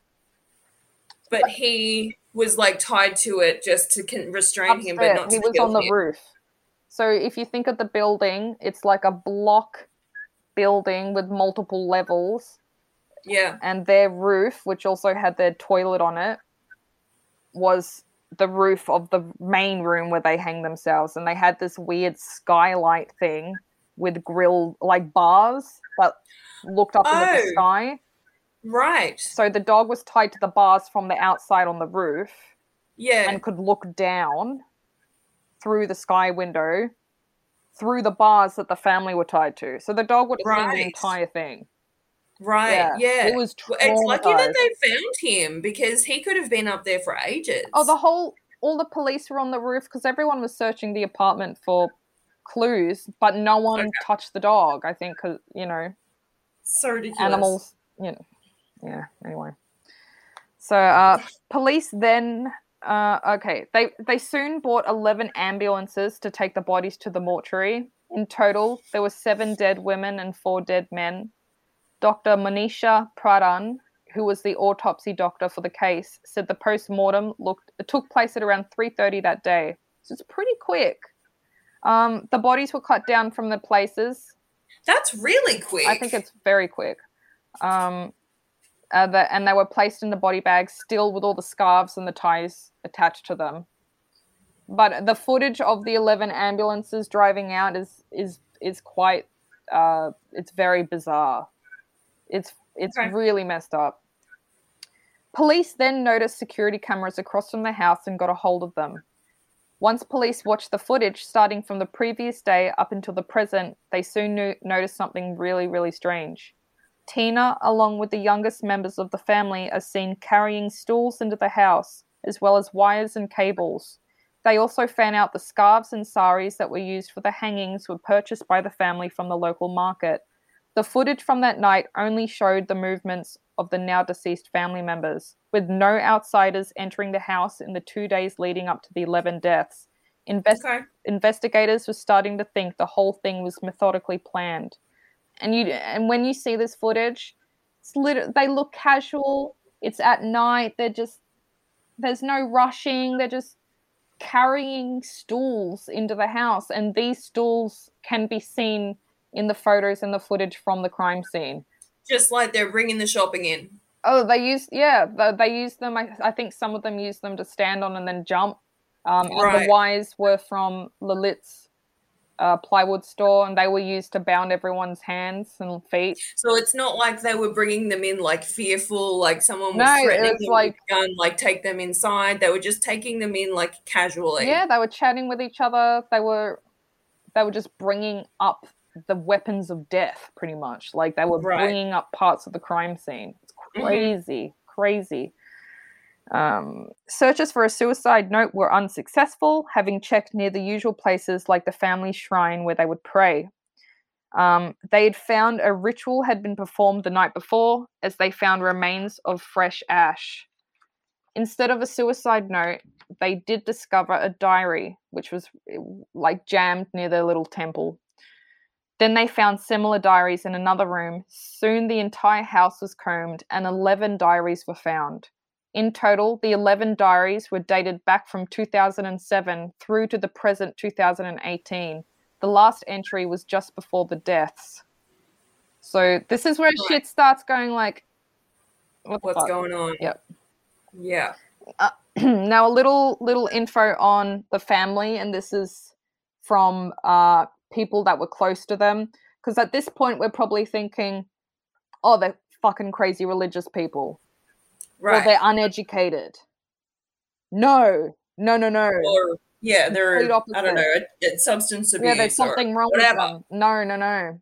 but he was like tied to it just to con- restrain him, but Upstairs. not he was on the him. roof. So if you think of the building, it's like a block building with multiple levels, Yeah. and their roof, which also had their toilet on it, was the roof of the main room where they hang themselves, and they had this weird skylight thing with grill like bars that looked up into Oh. the sky. Right. So the dog was tied to the bars from the outside on the roof Yeah. and could look down through the sky window through the bars that the family were tied to. So the dog would have seen the entire thing. Right. yeah, Yeah. it was It's lucky that they found him because he could have been up there for ages. Oh, the whole all the police were on the roof because everyone was searching the apartment for clues, but no one Okay. touched the dog. I think because you know so ridiculous. animals. You know, yeah. Anyway, so uh, police then. Uh, okay, they they soon bought eleven ambulances to take the bodies to the mortuary. In total, there were seven dead women and four dead men. Dr. Manisha Pradhan, who was the autopsy doctor for the case, said the post-mortem looked took place at around 3:30 that day. So it's pretty quick. Um, the bodies were cut down from the places That's really quick. I think it's very quick. Um, uh, the, and they were placed in the body bags, still with all the scarves and the ties attached to them. But the footage of the eleven ambulances driving out is is is quite. Uh, it's very bizarre. It's it's Okay. really messed up. Police then noticed security cameras across from the house and got a hold of them. Once police watched the footage starting from the previous day up until the present, they soon knew, noticed something really, really strange. Tina, along with the youngest members of the family, are seen carrying stools into the house, as well as wires and cables. They also found out the scarves and saris that were used for the hangings were purchased by the family from the local market. The footage from that night only showed the movements of the now deceased family members, with no outsiders entering the house in the two days leading up to the 11 deaths. Invest- Okay. investigators were starting to think the whole thing was methodically planned. And you and when you see this footage, it's lit- they look casual. It's at night. They're just there's no rushing. They're just carrying stools into the house, and these stools can be seen in the photos and the footage from the crime scene. Just like they're bringing the shopping in. Oh, they use yeah, they, they use them. I, I think some of them use them to stand on and then jump. Um, and Right. the wires were from Lalit's uh, plywood store, and they were used to bound everyone's hands and feet. So it's not like they were bringing them in like fearful, like someone was No, threatening them like- with a gun, like take them inside. They were just taking them in like casually. Yeah, they were chatting with each other. They were they were just bringing up the weapons of death, pretty much. Like they were Right. bringing up parts of the crime scene. It's Mhm. crazy, crazy. Um, searches for a suicide note were unsuccessful, having checked near the usual places like the family shrine where they would pray. Um, they had found a ritual had been performed the night before, as they found remains of fresh ash. Instead of a suicide note, they did discover a diary, which was like jammed near their little temple. Then they found similar diaries in another room. Soon the entire house was combed and 11 diaries were found. In total, the 11 diaries were dated back from 2007 through to the present 2018. The last entry was just before the deaths. So this is where shit starts going like, what What's fuck? going on? Yep. Yeah. now a little little info on the family and this is from uh people that were close to them because at this point we're probably thinking oh they're fucking crazy religious people or they're uneducated no no no no or yeah, they're I don't know, it's substance abuse. yeah there's something wrong whatever. with them no no no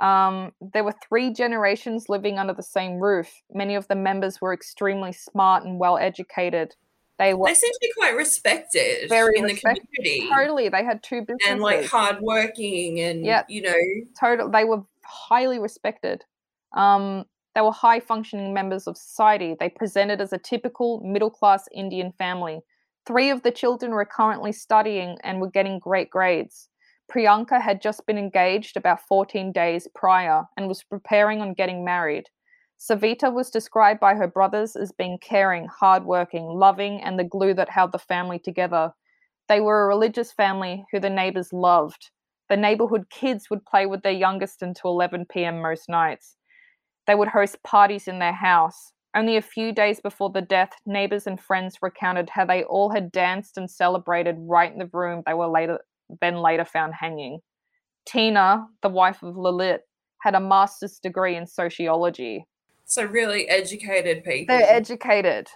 um, there were three generations living under the same roof. Many of the members were extremely smart and well educated. They were They seem to be quite respected Very in respected. the community. totally. They had two businesses. and like hardworking and Yep. you know total they were highly respected um they were high functioning members of society they presented as a typical middle class indian family three of the children were currently studying and were getting great grades priyanka had just been engaged about 14 days prior and was preparing on getting married savita was described by her brothers as being caring hardworking loving and the glue that held the family together they were a religious family who the neighbors loved the neighborhood kids would play with their youngest until 11 p.m. most nights. They would host parties in their house. Only a few days before the death, neighbors and friends recounted how they all had danced and celebrated right in the room they were later then later found hanging. Tina, the wife of Lalit, had a master's degree in sociology. So really educated people. They're educated.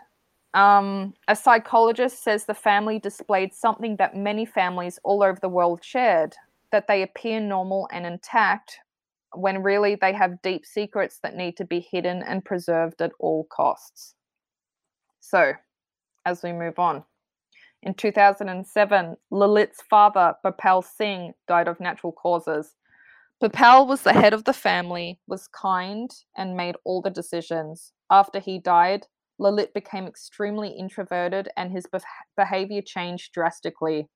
Um, a psychologist says the family displayed something that many families all over the world shared that they appear normal and intact when really they have deep secrets that need to be hidden and preserved at all costs. So, as we move on, in 2007, Lalit's father, Bhopal Singh, died of natural causes. Bhopal was the head of the family, was kind, and made all the decisions. After he died, Lalit became extremely introverted and his beh behavior changed drastically.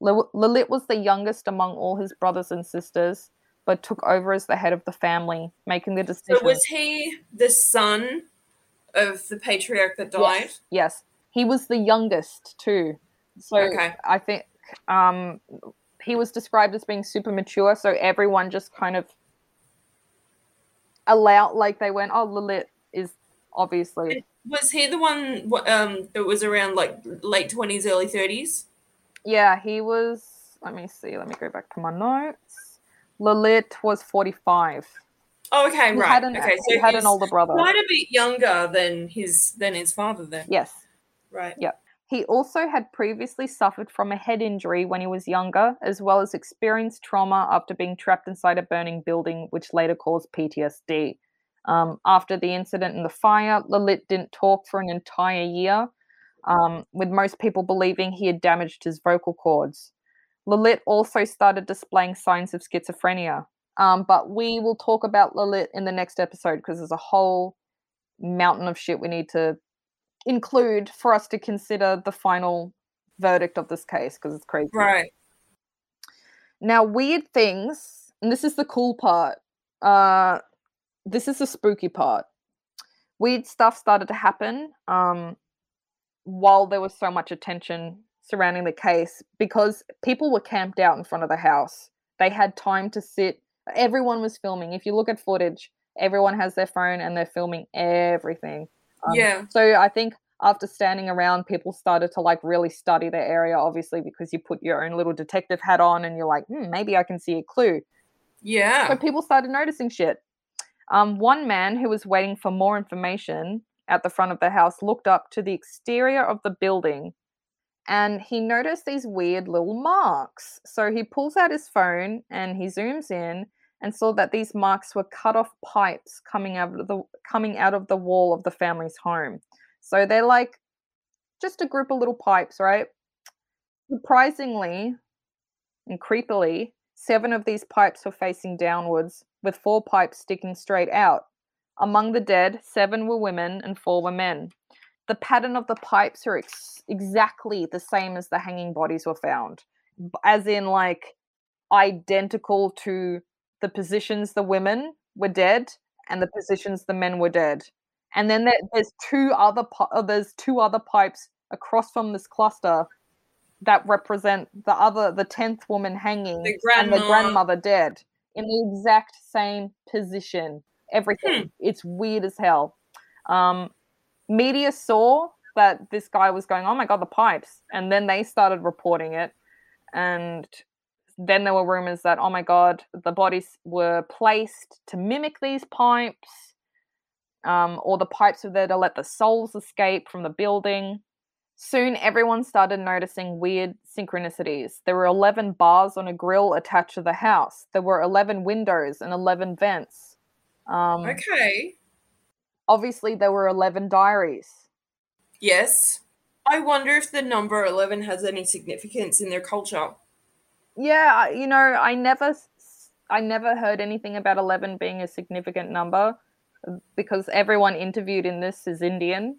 Lil- Lalit was the youngest among all his brothers and sisters, but took over as the head of the family, making the decision. so was he the son of the patriarch that died? Yes, yes. He was the youngest too. So Okay. I think um, he was described as being super mature, so everyone just kind of allowed, like they went, oh, Lalit is obviously. Was he the one um that was around like late twenties, early thirties? Yeah, he was. Let me see. Let me go back to my notes. Lalit was 45. Oh, okay, He right. had an, okay, so he had an older brother. quite a bit younger than his than his father. Then, Yes. right? He also had previously suffered from a head injury when he was younger, as well as experienced trauma after being trapped inside a burning building, which later caused PTSD. Um, after the incident in the fire, Lalit didn't talk for an entire year, um, with most people believing he had damaged his vocal cords. Lalit also started displaying signs of schizophrenia. Um, but we will talk about Lalit in the next episode because there's a whole mountain of shit we need to include for us to consider the final verdict of this case because it's crazy. Right. Now, weird things, and this is the cool part. Uh, this is the spooky part. Weird stuff started to happen um, while there was so much attention surrounding the case because people were camped out in front of the house. They had time to sit. Everyone was filming. If you look at footage, everyone has their phone and they're filming everything. Um, Yeah. So I think after standing around, people started to like really study the area, obviously, because you put your own little detective hat on and you're like, hmm, maybe I can see a clue. Yeah. So people started noticing shit. Um, one man who was waiting for more information at the front of the house looked up to the exterior of the building and he noticed these weird little marks. So he pulls out his phone and he zooms in and saw that these marks were cut off pipes coming out of the coming out of the wall of the family's home. So they're like just a group of little pipes, right? Surprisingly and creepily, seven of these pipes were facing downwards, with four pipes sticking straight out. Among the dead, seven were women and four were men. The pattern of the pipes are ex- exactly the same as the hanging bodies were found, as in, like, identical to the positions the women were dead and the positions the men were dead. And then there, there's two other uh, there's two other pipes across from this cluster that represent the other the tenth woman hanging The and the grandmother dead in the exact same position. Everything. It's weird as hell. Um, media saw that this guy was going, oh my god, the pipes, and then they started reporting it, and then there were rumors that oh my god, the bodies were placed to mimic these pipes, um, or the pipes were there to let the souls escape from the building. Soon, everyone started noticing weird synchronicities. There were 11 bars on a grill attached to the house. There were 11 windows and 11 vents. Um, Okay. Obviously, there were 11 diaries. Yes. I wonder if the number 11 has any significance in their culture. Yeah, you know, I never, I never heard anything about 11 being a significant number uh, because everyone interviewed in this is Indian.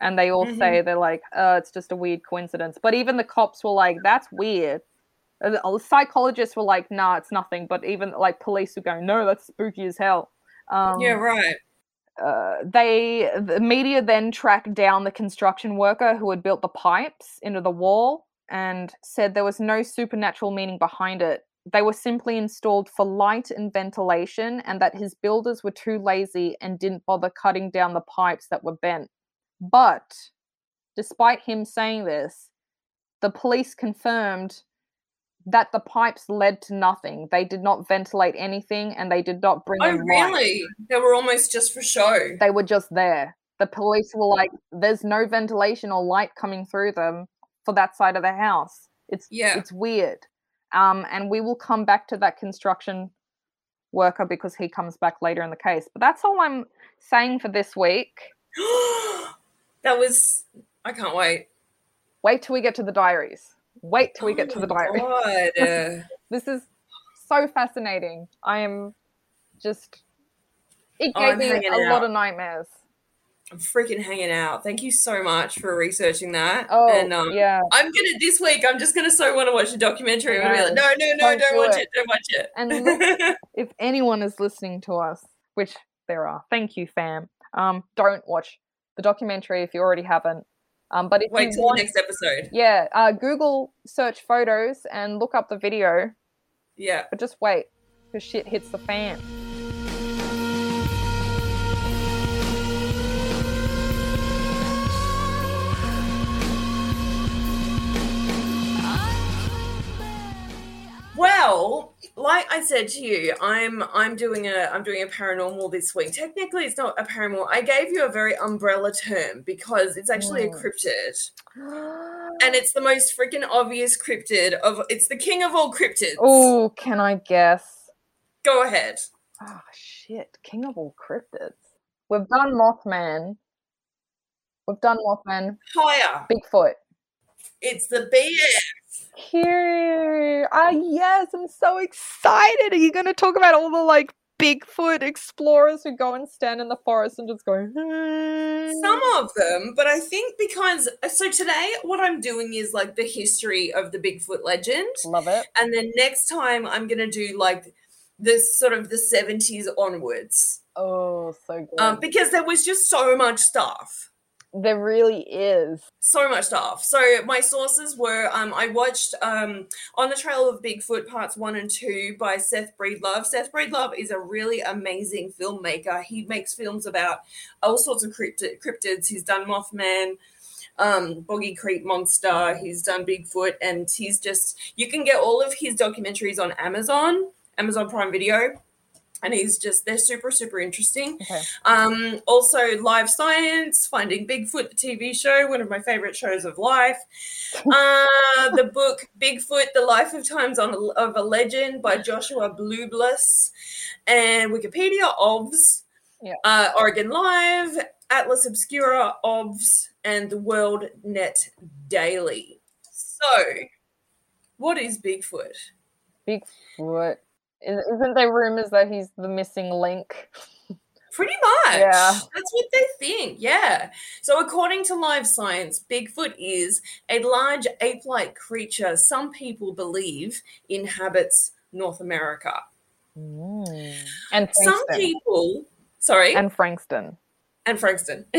And they all Mhm. say they're like, oh, it's just a weird coincidence. But even the cops were like, that's weird. Uh, The psychologists were like, nah, it's nothing. But even like police were going, no, that's spooky as hell. Um, yeah, right. uh, they the media then tracked down the construction worker who had built the pipes into the wall and said there was no supernatural meaning behind it. They were simply installed for light and ventilation, and that his builders were too lazy and didn't bother cutting down the pipes that were bent. But despite him saying this, the police confirmed that the pipes led to nothing. They did not ventilate anything and they did not bring Oh, in light really? They were almost just for show. they were just there. The police were like, "There's no ventilation or light coming through them for that side of the house. It's Yeah. it's weird." Um, and we will come back to that construction worker because he comes back later in the case. But that's all I'm saying for this week. that was. I can't wait. Wait till we get to the diaries. Wait till we get to Oh the. God. Uh, This is so fascinating. I am just. It Oh, gave I'm me a lot of nightmares. I'm freaking hanging out. Thank you so much for researching that. Oh, and um, yeah. I'm gonna this week. I'm just gonna so want to watch the documentary. I'm gonna be like, no, no, no, Don't don't, do watch it. it. Don't watch it. And look, if anyone is listening to us, which there are, thank you, fam. Um, don't watch the documentary if you already haven't. Um, but if Wait till want, the next episode. yeah, uh, Google search photos and look up the video. Yeah. But just wait, because shit hits the fan. Well, like I said to you, I'm I'm doing a I'm doing a paranormal this week. Technically, it's not a paranormal. I gave you a very umbrella term because it's actually a cryptid, and it's the most freaking obvious cryptid of. It's the king of all cryptids. Oh, can I guess? Go ahead. Oh shit, king of all cryptids. We've done Mothman. We've done Mothman. Higher. Bigfoot. It's the BS. Cute. Ah, yes, I'm so excited. Are you going to talk about all the like Bigfoot explorers who go and stand in the forest and just go? "Hmm." Some of them, but I think because so today what I'm doing is like the history of the Bigfoot legend. Love it. And then next time I'm gonna do like this sort of the 70s onwards. Oh, so good. Um, because there was just so much stuff. There really is. So much stuff. So my sources were um, I watched um, On the Trail of Bigfoot parts one and two by Seth Breedlove. Seth Breedlove is a really amazing filmmaker. He makes films about all sorts of cryptid, cryptids. He's done Mothman, um, Boggy Creek Monster. He's done Bigfoot, and he's just you can get all of his documentaries on Amazon, Amazon Prime Video. And he's just, they're super, super interesting. Okay. Um, also, Live Science, Finding Bigfoot, the TV show, one of my favorite shows of life. Uh, the book Bigfoot, The Life of Times on, of a Legend by Joshua Bluebless. And Wikipedia, OVS, Yeah. uh, Oregon Live, Atlas Obscura, OVS, and the World Net Daily. So, what is Bigfoot? Bigfoot. Is- Isn't there rumors that he's the missing link? Pretty much. Yeah. That's what they think. Yeah. So, according to Live Science, Bigfoot is a large ape like creature some people believe inhabits North America. Mm. And Some people, sorry, And Frankston. and Frankston.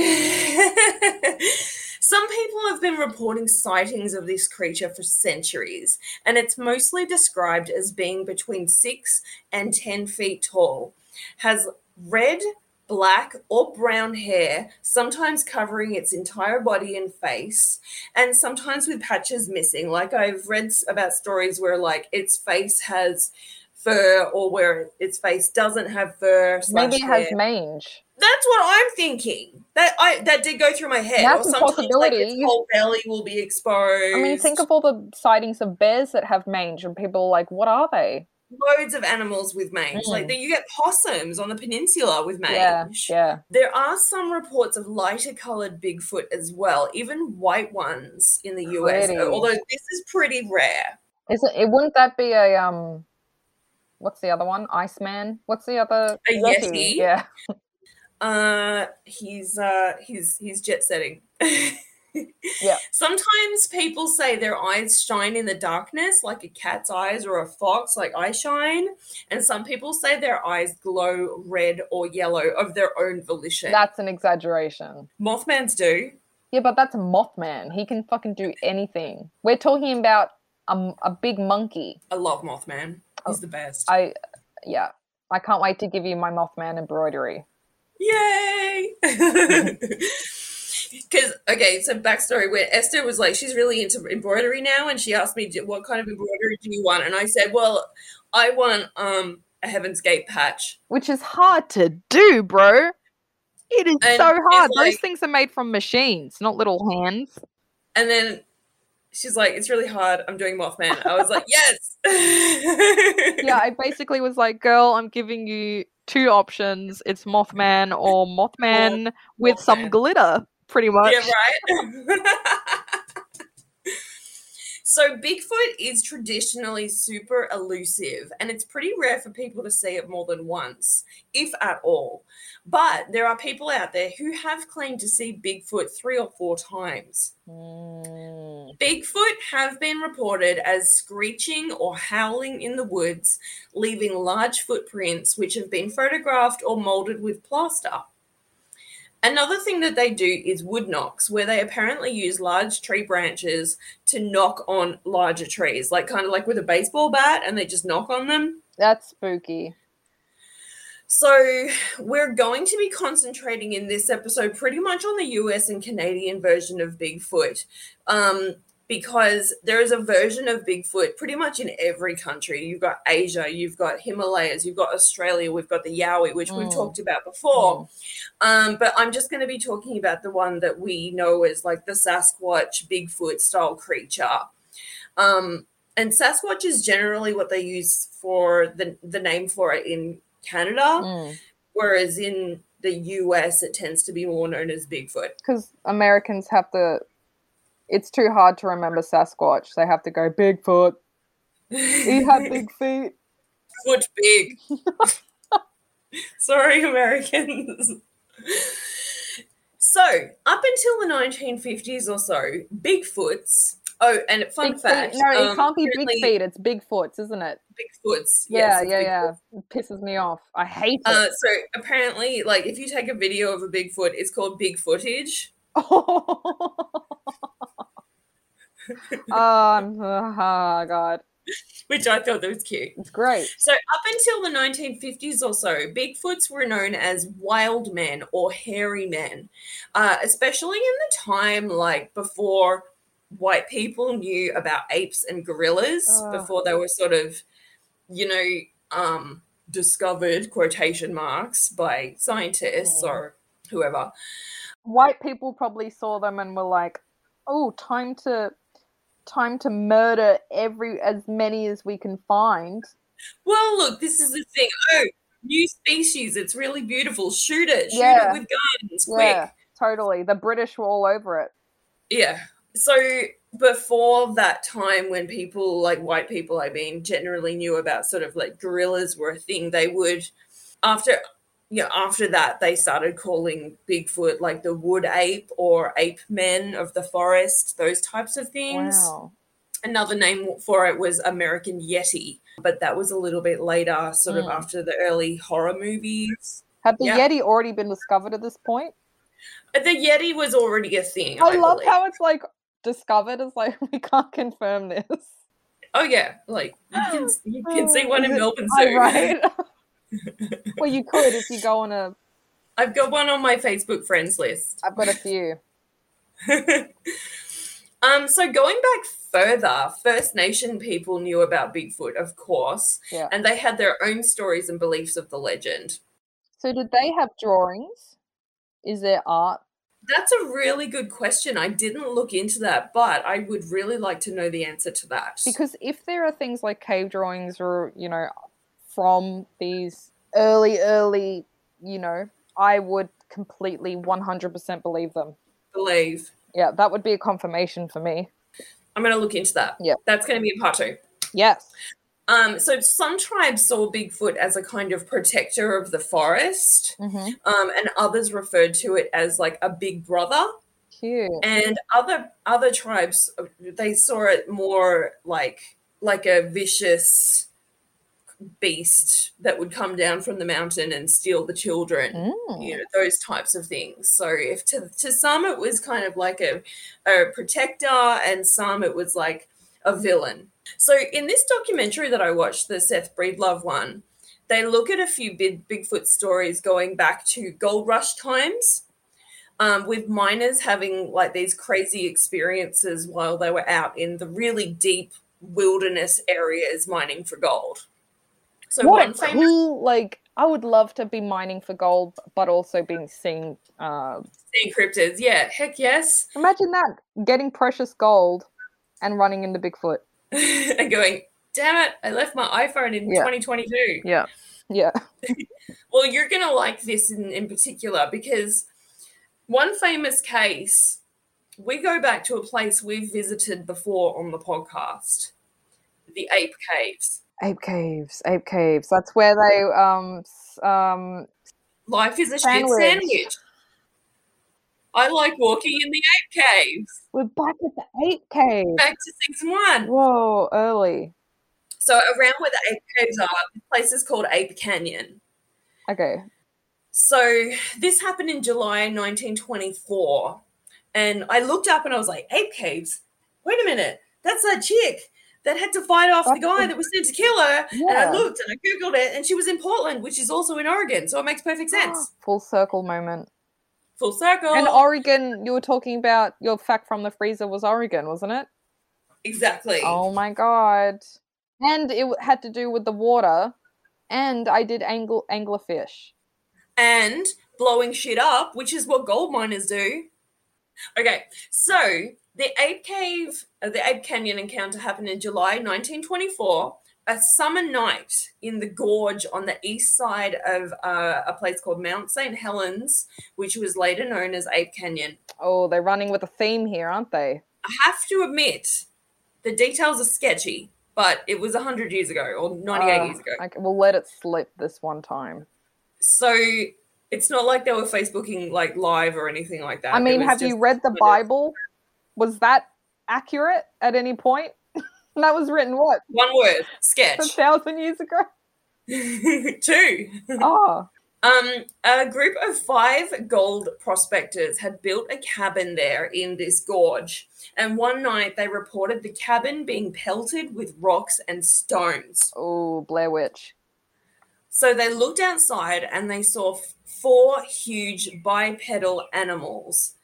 Some people have been reporting sightings of this creature for centuries, and it's mostly described as being between six and 10 feet tall. Has red, black, or brown hair, sometimes covering its entire body and face, and sometimes with patches missing. Like I've read about stories where, like, its face has fur or where its face doesn't have fur. Maybe it has mange. That's what I'm thinking. That I that did go through my head. That's or a like possibility. its whole belly will be exposed. I mean, think of all the sightings of bears that have mange, and people are like, what are they? loads of animals with mange. Mm. Like you get possums on the peninsula with mange. Yeah, yeah. There are some reports of lighter colored Bigfoot as well, even white ones in the US. Although this is pretty rare. Is it, it? Wouldn't that be a um? What's the other one? Iceman. What's the other? A Yeti? Yeah. Uh he's uh he's he's jet setting. Yeah. Sometimes people say their eyes shine in the darkness like a cat's eyes or a fox like I shine, and some people say their eyes glow red or yellow of their own volition. That's an exaggeration. Mothman's do. Yeah, but that's a Mothman. He can fucking do anything. We're talking about a, a big monkey. I love Mothman. He's Oh, the best. I, yeah. I can't wait to give you my Mothman embroidery. Yay! Because okay, so backstory where Esther was like, she's really into embroidery now, and she asked me, "What kind of embroidery do you want?" And I said, "Well, I want um a Heaven's Gate patch." Which is hard to do, bro. It is And so it's hard. Those things are made from machines, not little hands. And then she's like, "It's really hard. I'm doing Mothman." I was like, "Yes." yeah, I basically was like, girl, I'm giving you two options. It's Mothman or Mothman with some glitter, pretty much. Yeah, right. so Bigfoot is traditionally super elusive, and it's pretty rare for people to see it more than once, if at all. But there are people out there who have claimed to see Bigfoot three or four times. Mm. Bigfoot have been reported as screeching or howling in the woods, leaving large footprints which have been photographed or molded with plaster. Another thing that they do is wood knocks, where they apparently use large tree branches to knock on larger trees, like kind of like with a baseball bat, and they just knock on them. That's spooky. So, we're going to be concentrating in this episode pretty much on the US and Canadian version of Bigfoot. Um, because there is a version of Bigfoot pretty much in every country. You've got Asia, you've got Himalayas, you've got Australia, we've got the Yowie, which we've Mm. talked about before. Um, but I'm just going to be talking about the one that we know as like the Sasquatch Bigfoot style creature. Um, and Sasquatch is generally what they use for the, the name for it in Canada, Mm. whereas in the US it tends to be more known as Bigfoot. Because Americans have the It's too hard to remember Sasquatch. They have to go Bigfoot. He had big feet. Foot big. Sorry, Americans. So, up until the 1950s or so, Bigfoots. Oh, and fun Big fact. feet. No, it um, can't be big feet. It's Bigfoots, isn't it? Bigfoots. Yeah, yes, yeah, Bigfoot. yeah. It pisses me off. I hate Uh, it. so apparently, like if you take a video of a Bigfoot, it's called Big footage. um, oh god, which I thought that was cute. it's great. So up until the 1950s or so, Bigfoots were known as wild men or hairy men, uh, especially in the time like before white people knew about apes and gorillas, Ugh. before they were sort of, you know, um, discovered quotation marks by scientists Mm. or whoever. White people probably saw them and were like, "Oh, time to, time to murder every as many as we can find." Well, look, this is the thing. Oh, new species. It's really beautiful. Shoot it. Shoot Yeah. it with guns. Quick. Yeah, totally. The British were all over it. Yeah. So before that time when people like white people, I mean, generally knew about sort of like gorillas were a thing, they would after you know, after that they started calling Bigfoot like the wood ape or ape men of the forest, those types of things. Wow. Another name for it was American Yeti, but that was a little bit later, sort of Mm. after the early horror movies. Had the Yeah. Yeti already been discovered at this point? The Yeti was already a thing. I, I, love believe. how it's like discovered. It's like we can't confirm this. Oh yeah, like you can you can see one in Is Melbourne Zoo. right. well, you could if you go on a. I've got one on my Facebook friends list. I've got a few. um, so going back further, First Nation people knew about Bigfoot, of course, Yeah. and they had their own stories and beliefs of the legend. So did they have drawings? Is there art? That's a really good question. I didn't look into that, but I would really like to know the answer to that. Because if there are things like cave drawings or you know from these early, early, you know, I would completely one hundred percent believe them. believe. Yeah, that would be a confirmation for me. I'm going to look into that. Yeah. That's going to be a part two. Yes. Um, so some tribes saw Bigfoot as a kind of protector of the forest. hmm um, and others referred to it as like a big brother Cute. and other other tribes uh, they saw it more like like a vicious beast that would come down from the mountain and steal the children Mm. you know those types of things. So if to, to some it was kind of like a, a protector and some it was like a villain. So in this documentary that i watched the seth breedlove one they look at a few big bigfoot stories going back to gold rush times um, with miners having like these crazy experiences while they were out in the really deep wilderness areas mining for gold so what one famous cool like I would love to be mining for gold, but also being seen. Uh, sea cryptids yeah heck yes imagine that getting precious gold and running into Bigfoot. and going, damn it, I left my iPhone in Yeah. 2022. Yeah, yeah. Well, you're going to like this in, in particular because one famous case, we go back to a place we've visited before on the podcast the Ape Caves. Ape caves, ape caves. That's where they um um. Life is a Sandwich. shit sandwich. I like walking in the Ape Caves. We're back at the ape cave. Back to season one. Whoa, early. So, around where the Ape Caves are, the place is called Ape Canyon. Okay. So this happened in July 1924. And I looked up and I was like, Ape Caves? Wait a minute. That's that chick that had to fight off the guy that was sent to kill her. Yeah. And I looked and I Googled it and she was in Portland, which is also in Oregon. So it makes perfect ah, sense. Full circle moment. Full circle. And Oregon, you were talking about your fact from the freezer was Oregon, wasn't it? exactly. Oh my god. And it had to do with the water. And I did angle anglerfish. and blowing shit up, which is what gold miners do. Okay, so the Ape Cave, uh, the Ape Canyon encounter happened in July 1924. A summer night in the gorge on the east side of uh, a place called Mount St. Helens, which was later known as Ape Canyon. Oh, they're running with a theme here, aren't they? I have to admit, the details are sketchy, but it was 100 years ago or 98 Uh, years ago. Okay, we'll let it slip this one time. So it's not like they were Facebooking like live or anything like that. I mean, have you read the Bible? Was that accurate at any point? that was written what One word, sketch. a thousand years ago? Two. Oh, Um, a group of five gold prospectors had built a cabin there in this gorge, and one night they reported the cabin being pelted with rocks and stones. oh, Blair Witch. So they looked outside and they saw f- four huge bipedal animals,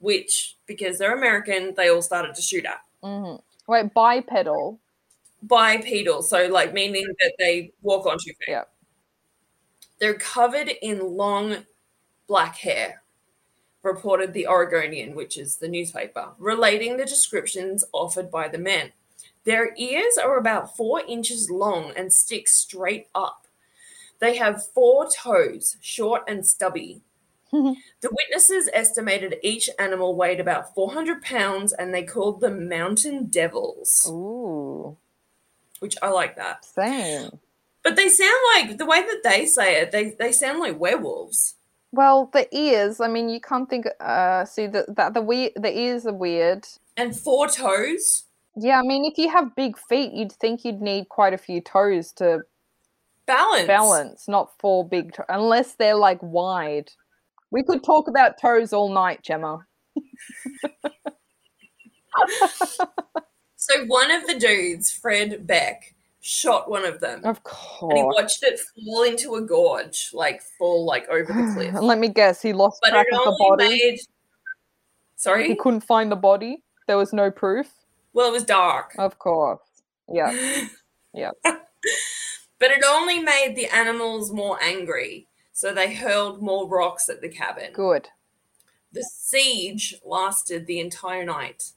which, because they're American, they all started to shoot at. hmm Wait, bipedal. Bipedal, so like meaning that they walk on two feet. Yeah. They're covered in long black hair, reported the Oregonian, which is the newspaper, relating the descriptions offered by the men. Their ears are about four inches long and stick straight up. They have four toes, short and stubby. the witnesses estimated each animal weighed about 400 pounds and they called them mountain devils, Ooh, which I like that. same. But they sound like the way that they say it, they, they sound like werewolves. Well, the ears. I mean, you can't think. Uh, see the that the weird. The ears are weird. And four toes? Yeah, I mean, if you have big feet, you'd think you'd need quite a few toes to Balance. balance, not four big, to- unless they're like wide. We could talk about toes all night, Gemma. So one of the dudes, Fred Beck, shot one of them. Of course. And he watched it fall into a gorge, like fall like over the cliff. And let me guess, he lost But track it of the only body. made Sorry? He couldn't find the body. There was no proof. Well, it was dark. Of course. Yeah. Yeah. But it only made the animals more angry, so they hurled more rocks at the cabin. Good. The siege lasted the entire night.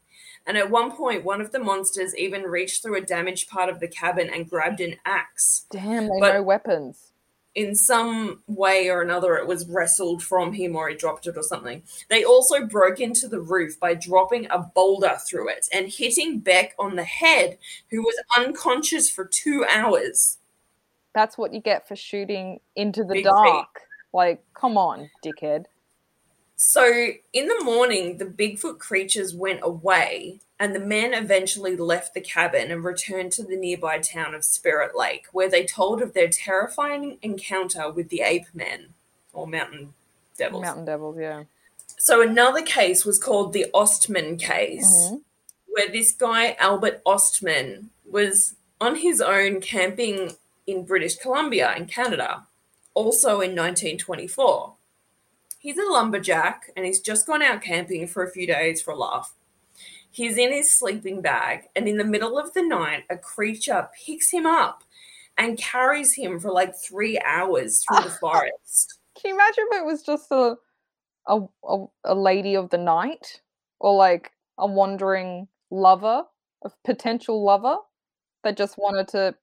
And at one point, one of the monsters even reached through a damaged part of the cabin and grabbed an axe. Damn, they But- know weapons. In some way or another, it was wrestled from him or he dropped it or something. They also broke into the roof by dropping a boulder through it and hitting Beck on the head, who was unconscious for two hours. That's what you get for shooting into the Big feet. dark. Like, come on, dickhead. So, in the morning, the Bigfoot creatures went away, and the men eventually left the cabin and returned to the nearby town of Spirit Lake, where they told of their terrifying encounter with the ape men or mountain devils. Mountain devils, yeah. So, another case was called the Ostman case, Mhm. where this guy, Albert Ostman, was on his own camping in British Columbia in Canada, also in 1924. He's a lumberjack and he's just gone out camping for a few days for a laugh. He's in his sleeping bag, and in the middle of the night, a creature picks him up and carries him for like three hours through the forest. Can you imagine if it was just a, a a a lady of the night, or like a wandering lover, a potential lover that just wanted to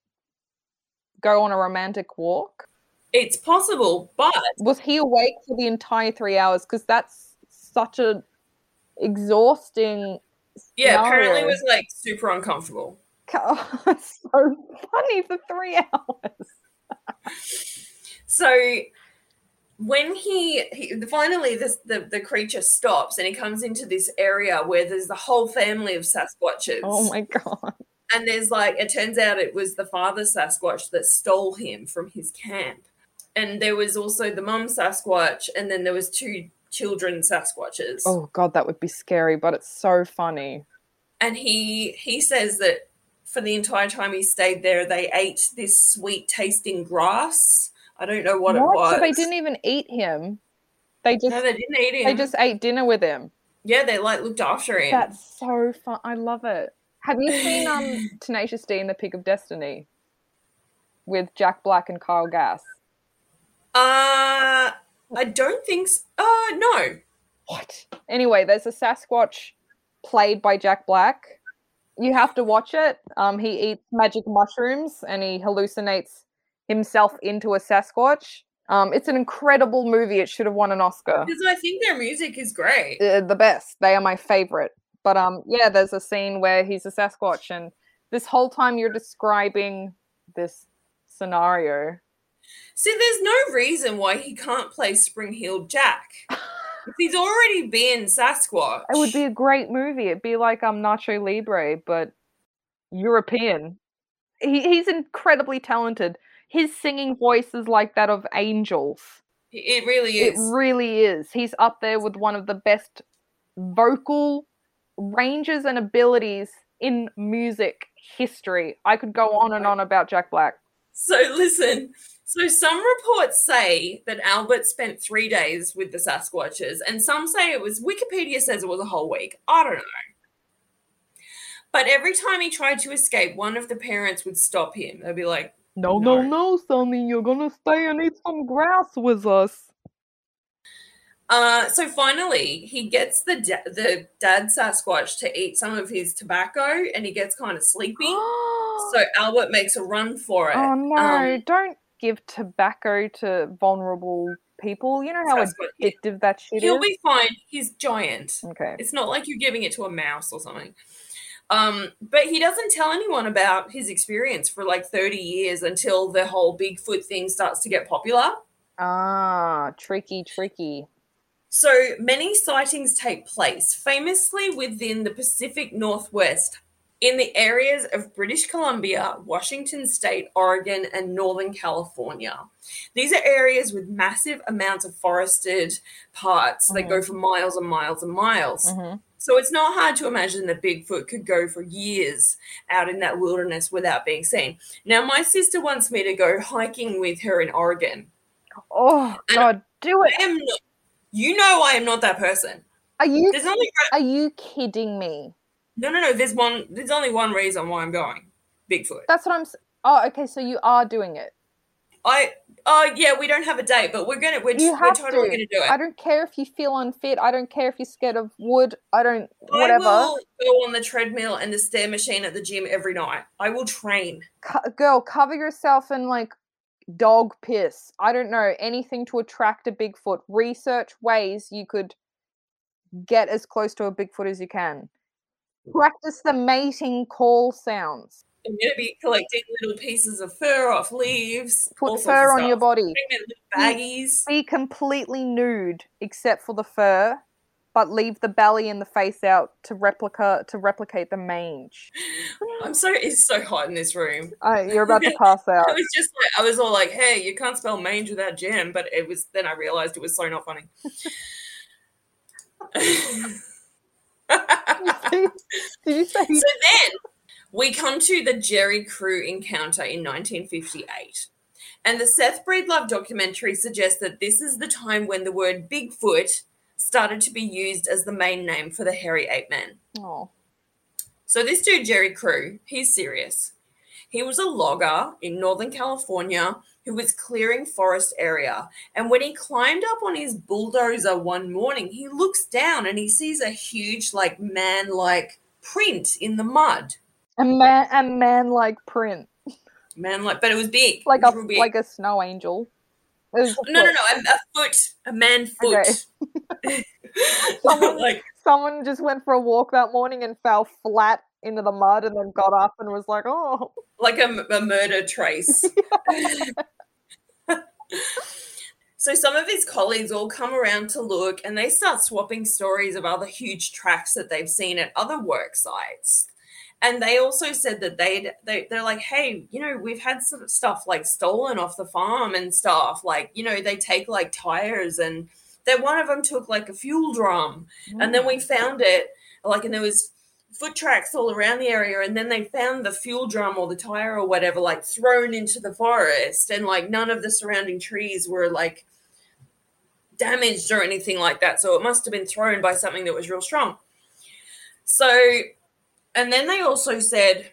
go on a romantic walk? It's possible, but Was he awake for the entire three hours? Because that's such a exhausting. yeah, apparently it was like super uncomfortable. Oh, it's so funny for three hours. So when he, he finally this the, the creature stops and he comes into this area where there's the whole family of Sasquatches. Oh my god! And there's like it turns out it was the father Sasquatch that stole him from his camp. And there was also the mum Sasquatch, and then there was two children Sasquatches. Oh god, that would be scary, but it's so funny. And he he says that for the entire time he stayed there, they ate this sweet tasting grass. I don't know what, it was. So they didn't even eat him. They just No, they didn't eat him. they just ate dinner with him. yeah, they like looked after him. That's so fun. I love it. Have you seen um Tenacious D and the Pick of Destiny with Jack Black and Kyle Gass? Uh, I don't think. So. Uh, no. What? Anyway, there's a Sasquatch played by Jack Black. You have to watch it. Um, he eats magic mushrooms and he hallucinates himself into a Sasquatch. Um, it's an incredible movie. It should have won an Oscar. Because I think their music is great. Uh, the best. They are my favorite But um, yeah, there's a scene where he's a Sasquatch, and this whole time you're describing this scenario. See, there's no reason why he can't play Spring Heeled Jack. He's already been Sasquatch. It would be a great movie. It'd be like um Nacho Libre, but European. He, he's incredibly talented. His singing voice is like that of angels. It really It is. really is. He's up there with one of the best vocal ranges and abilities in music history. I could go on and on about Jack Black. So listen. So some reports say that Albert spent three days with the Sasquatches, and some say it was Wikipedia says it was a whole week. I don't know. But every time he tried to escape, one of the parents would stop him. They'd be like, No, No. no, no, Sonny, you're gonna stay and eat some grass with us. Uh, so finally, he gets the da- the dad Sasquatch to eat some of his tobacco, and he gets kind of sleepy. so Albert makes a run for it. oh no, Um, don't give tobacco to vulnerable people. You know how Sasquatch, yeah. addictive that shit is. he'll be fine. He's giant. Okay. It's not like you're giving it to a mouse or something. Um, but he doesn't tell anyone about his experience for like 30 years until the whole Bigfoot thing starts to get popular. Ah, tricky, tricky. So many sightings take place, famously within the Pacific Northwest, in the areas of British Columbia, Washington State, Oregon, and Northern California. These are areas with massive amounts of forested parts that go for miles and miles and miles. hmm So it's not hard to imagine that Bigfoot could go for years out in that wilderness without being seen. Now, my sister wants me to go hiking with her in Oregon. Oh And- God, do it! I am not, you know, I am not that person. Are you There's only are you kidding me? no, no, no. There's one. There's only one reason why I'm going. Bigfoot. That's what I'm. Oh, okay. So you are doing it. I. Oh yeah, we don't have a date, but we're gonna. We're, we're totally to. gonna do it. I don't care if you feel unfit. I don't care if you're scared of wood. I don't. Whatever. I will go on the treadmill and the stair machine at the gym every night. I will train. Co- girl, cover yourself in like dog piss. I don't know anything to attract a Bigfoot. Research ways you could get as close to a Bigfoot as you can. Practice the mating call sounds. I'm gonna be collecting little pieces of fur off leaves. Put fur on your body. Baggies. Be completely nude except for the fur, but leave the belly and the face out to replica to replicate the mange. I'm so it's so hot in this room. Uh, you're about to pass out. I was just like I was all like, "Hey, you can't spell mange without jam," but it was then I realized it was so not funny. Did you say? So then we come to the Jerry Crew encounter in 1958. And the Seth Breedlove documentary suggests that this is the time when the word Bigfoot started to be used as the main name for the hairy ape man. Oh, So this dude, Jerry Crew, he's serious. He was a logger in Northern California who was clearing forest area. And when he climbed up on his bulldozer one morning, he looks down and he sees a huge, like, man-like print in the mud. a man, a man like print, Man, like, but it was big. like a big. like a snow angel. It was a no, no, no, a, a foot, a man foot. Someone- like, Someone just went for a walk that morning and fell flat into the mud, and then got up and was like, "Oh, like a, a murder trace. so some of his colleagues all come around to look, and they start swapping stories of other huge tracks that they've seen at other work sites. And they also said that they'd they, they're like, hey, you know, we've had some stuff like stolen off the farm and stuff. Like, you know, they take like tires and that one of them took like a fuel drum. And then we found it like and there was foot tracks all around the area. And then they found the fuel drum or the tire or whatever like thrown into the forest. And like none of the surrounding trees were like damaged or anything like that. So it must have been thrown by something that was real strong. So and then they also said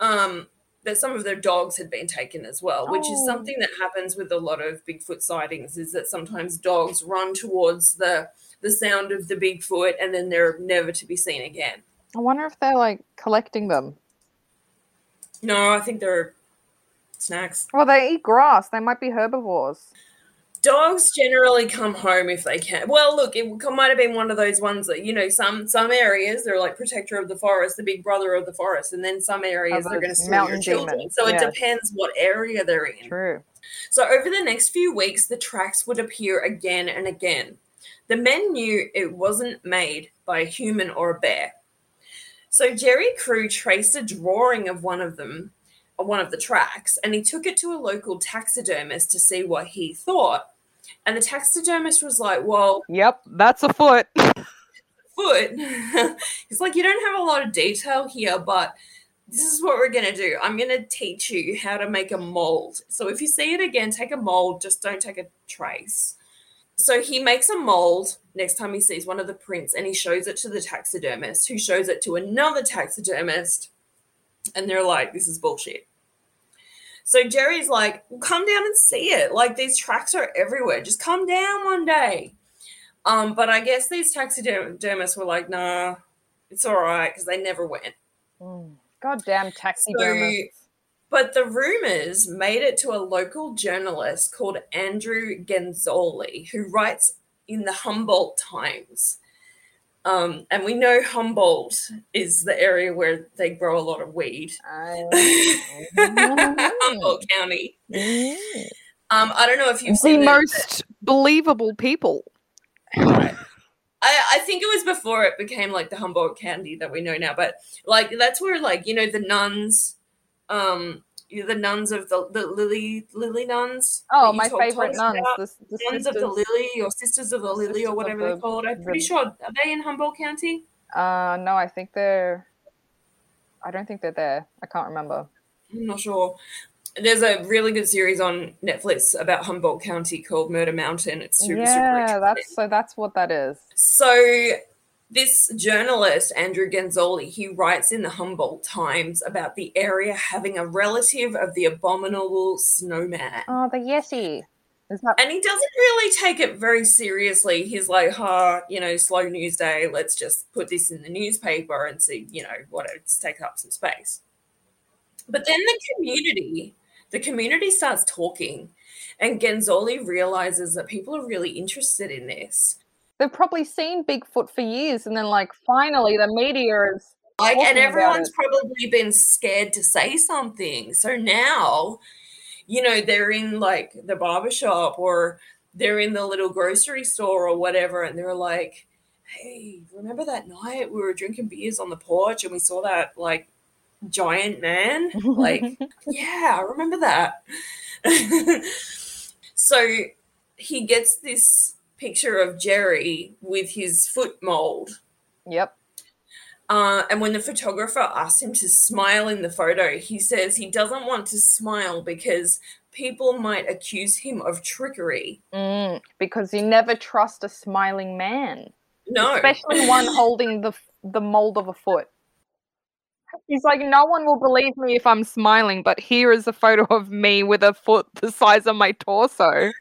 um that some of their dogs had been taken as well, which is Oh. something that happens with a lot of Bigfoot sightings. Is that sometimes dogs run towards the the sound of the Bigfoot and then they're never to be seen again. I wonder if they're like collecting them. No, I think they're snacks. Well, they eat grass. They might be herbivores. Dogs generally come home if they can. Well, look, it might have been one of those ones that you know some some areas they're like protector of the forest, the big brother of the forest, and then some areas they're going to steal your children. demons, So it depends what area they're in. True. So over the next few weeks, the tracks would appear again and again. The men knew it wasn't made by a human or a bear. So Jerry Crew traced a drawing of one of them, one of the tracks, and he took it to a local taxidermist to see what he thought. And the taxidermist was like, "Well, Yep, that's a foot. foot." He's like, "You don't have a lot of detail here, but." This is what we're going to do. I'm going to teach you how to make a mold. So if you see it again, take a mold, just don't take a trace. So he makes a mold next time he sees one of the prints and he shows it to the taxidermist, who shows it to another taxidermist. And they're like, this is bullshit. So Jerry's like, well, come down and see it. Like these tracks are everywhere. Just come down one day. Um, but I guess these taxidermists were like, nah, it's all right because they never went. Goddamn taxidermists. But the rumors made it to a local journalist called Andrew Genzoli, who writes in the Humboldt Times. Um, and we know Humboldt is the area where they grow a lot of weed. Humboldt County. Um, I don't know if you've the seen it, most believable people. but- I, I think it was before it became like the Humboldt County that we know now, but like that's where like you know the nuns, um, the nuns of the the Lily Lily nuns. Oh, my favorite nuns. The, the Nuns of the Lily or Sisters of the Lily or whatever the- they're called. I'm pretty sure are they in Humboldt County? Uh, no, I think they're. I don't think they're there. I can't remember. I'm not sure. There's a really good series on Netflix about Humboldt County called Murder Mountain. It's super, super yeah, interesting. that's so. That's what that is. So this journalist, Andrew Genzoli, he writes in the Humboldt Times about the area having a relative of the abominable snowman. Oh, the Yeti. That? And he doesn't really take it very seriously. He's like, huh, you know, slow news day. Let's just put this in the newspaper and see, you know, what it's take up some space. But then the community, the community starts talking, and Genzoli realizes that people are really interested in this. They've probably seen Bigfoot for years, and then like finally the media is. Like, and everyone's probably been scared to say something. So now, you know, they're in like the barbershop or they're in the little grocery store or whatever, and they're like, hey, remember that night we were drinking beers on the porch and we saw that like giant man? Like, yeah, I remember that. so he gets this picture of Jerry with his foot mold. Yep. Uh, and when the photographer asks him to smile in the photo, he says he doesn't want to smile because people might accuse him of trickery. Mm, because you never trust a smiling man, No. especially one holding the the mold of a foot. He's like, no one will believe me if I'm smiling, but here is a photo of me with a foot the size of my torso.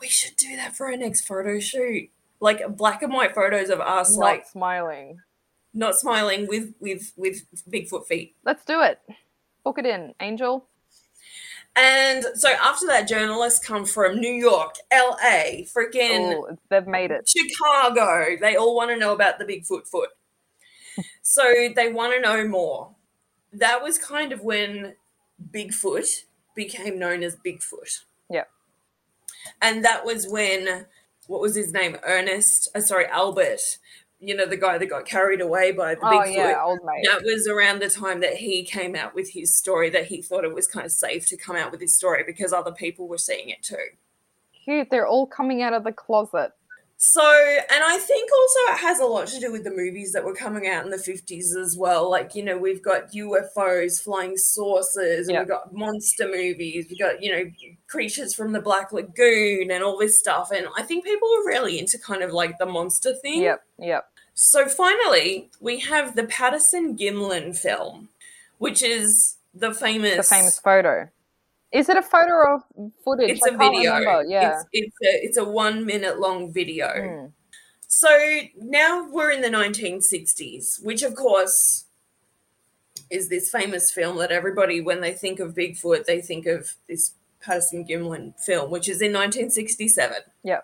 We should do that for our next photo shoot. Like black and white photos of us, Not like smiling. not smiling with with with Bigfoot feet. Let's do it. Book it in, Angel. And so after that, journalists come from New York, LA, freaking Oh, they've made it. Chicago. They all want to know about the Bigfoot foot. so they want to know more. That was kind of when Bigfoot became known as Bigfoot. Yep. And that was when, what was his name? Ernest, uh, sorry, Albert, you know, the guy that got carried away by the Oh Bigfoot. yeah, old mate. That was around the time that he came out with his story that he thought it was kind of safe to come out with his story because other people were seeing it too. Cute. They're all coming out of the closet. So, and I think also it has a lot to do with the movies that were coming out in the 50s as well. Like, you know, we've got UFOs, flying saucers, and Yeah. we've got monster movies, we've got, you know, creatures from the Black Lagoon and all this stuff. And I think people were really into kind of like the monster thing. Yep, yep. So finally, we have the Patterson Gimlin film, which is the famous. The famous photo. Is it a photo or footage? It's I a video. remember. Yeah. It's, it's a it's a one minute long video. Mm. So now we're in the 1960s, which of course is this famous film that everybody, when they think of Bigfoot, they think of this Patterson Gimlin film, which is in 1967. Yeah,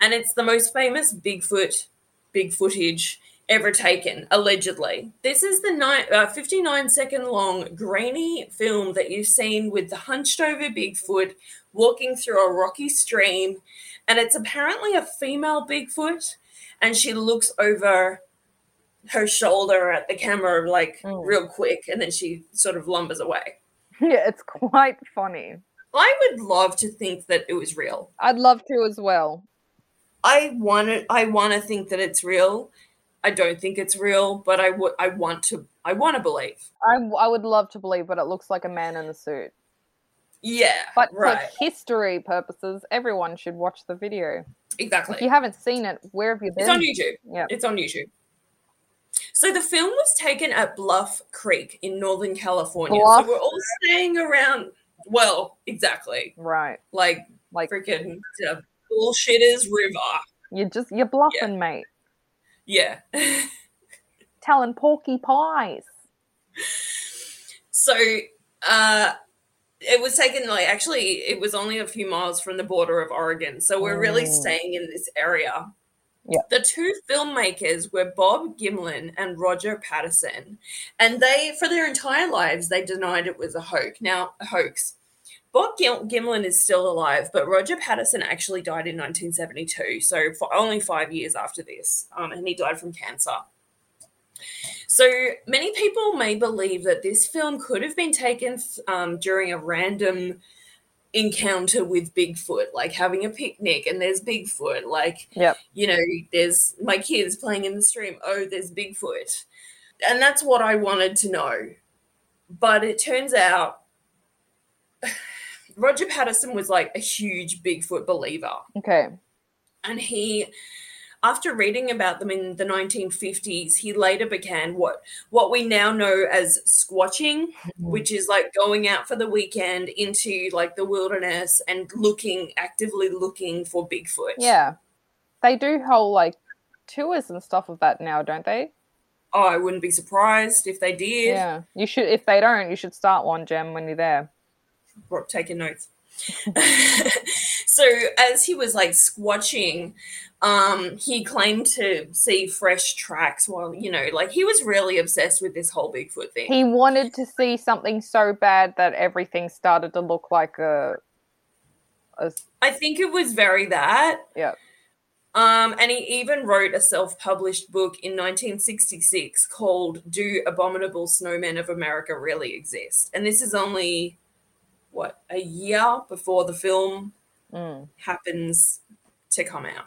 And it's the most famous Bigfoot, big footage ever taken, allegedly. This is the ni- uh, 59 second long, grainy film that you've seen with the hunched over Bigfoot walking through a rocky stream. And it's apparently a female Bigfoot. And she looks over her shoulder at the camera, like Mm. real quick. And then she sort of lumbers away. Yeah, it's quite funny. I would love to think that it was real. I'd love to as well. I want to. I want to think that it's real. I don't think it's real, but I would. I want to. I want to believe. I, I would love to believe, but it looks like a man in a suit. Yeah, But right. for history purposes, everyone should watch the video. exactly. If you haven't seen it, where have you been? It's on YouTube. Yeah. It's on YouTube. So the film was taken at Bluff Creek in Northern California. Bluff? So we're all staying around. Well, exactly. Right. Like Like freaking uh, bullshitters river. You're just you're bluffing, mate. Yeah. Telling porky pies. so uh it was taken like actually it was only a few miles from the border of Oregon. So we're really Mm. staying in this area. Yeah. The two filmmakers were Bob Gimlin and Roger Patterson, and they, for their entire lives, they denied it was a hoax. Now, a hoax. Bob Gimlin is still alive, but Roger Patterson actually died in 1972, so for only five years after this, um, and he died from cancer. So many people may believe that this film could have been taken um, during a random encounter with Bigfoot, like having a picnic and there's Bigfoot, like Yep. you know, there's my kids playing in the stream. Oh, there's Bigfoot. And that's what I wanted to know. But it turns out Roger Patterson was like a huge Bigfoot believer. Okay. And he, after reading about them in the 1950s, he later began what what we now know as squatching, mm-hmm. which is like going out for the weekend into like the wilderness and looking actively looking for Bigfoot. Yeah. They do whole like tours and stuff of that now, don't they? Oh, I wouldn't be surprised if they did. Yeah. You should if they don't, you should start one gem when you're there. Taking notes. so as he was like squatching, um, he claimed to see fresh tracks while you know, like he was really obsessed with this whole Bigfoot thing. He wanted to see something so bad that everything started to look like a, a I think it was very that. yeah. Um, and he even wrote a self-published book in 1966 called "Do Abominable Snowmen of America Really Exist?" And this is only what a year before the film Mm. happens to come out.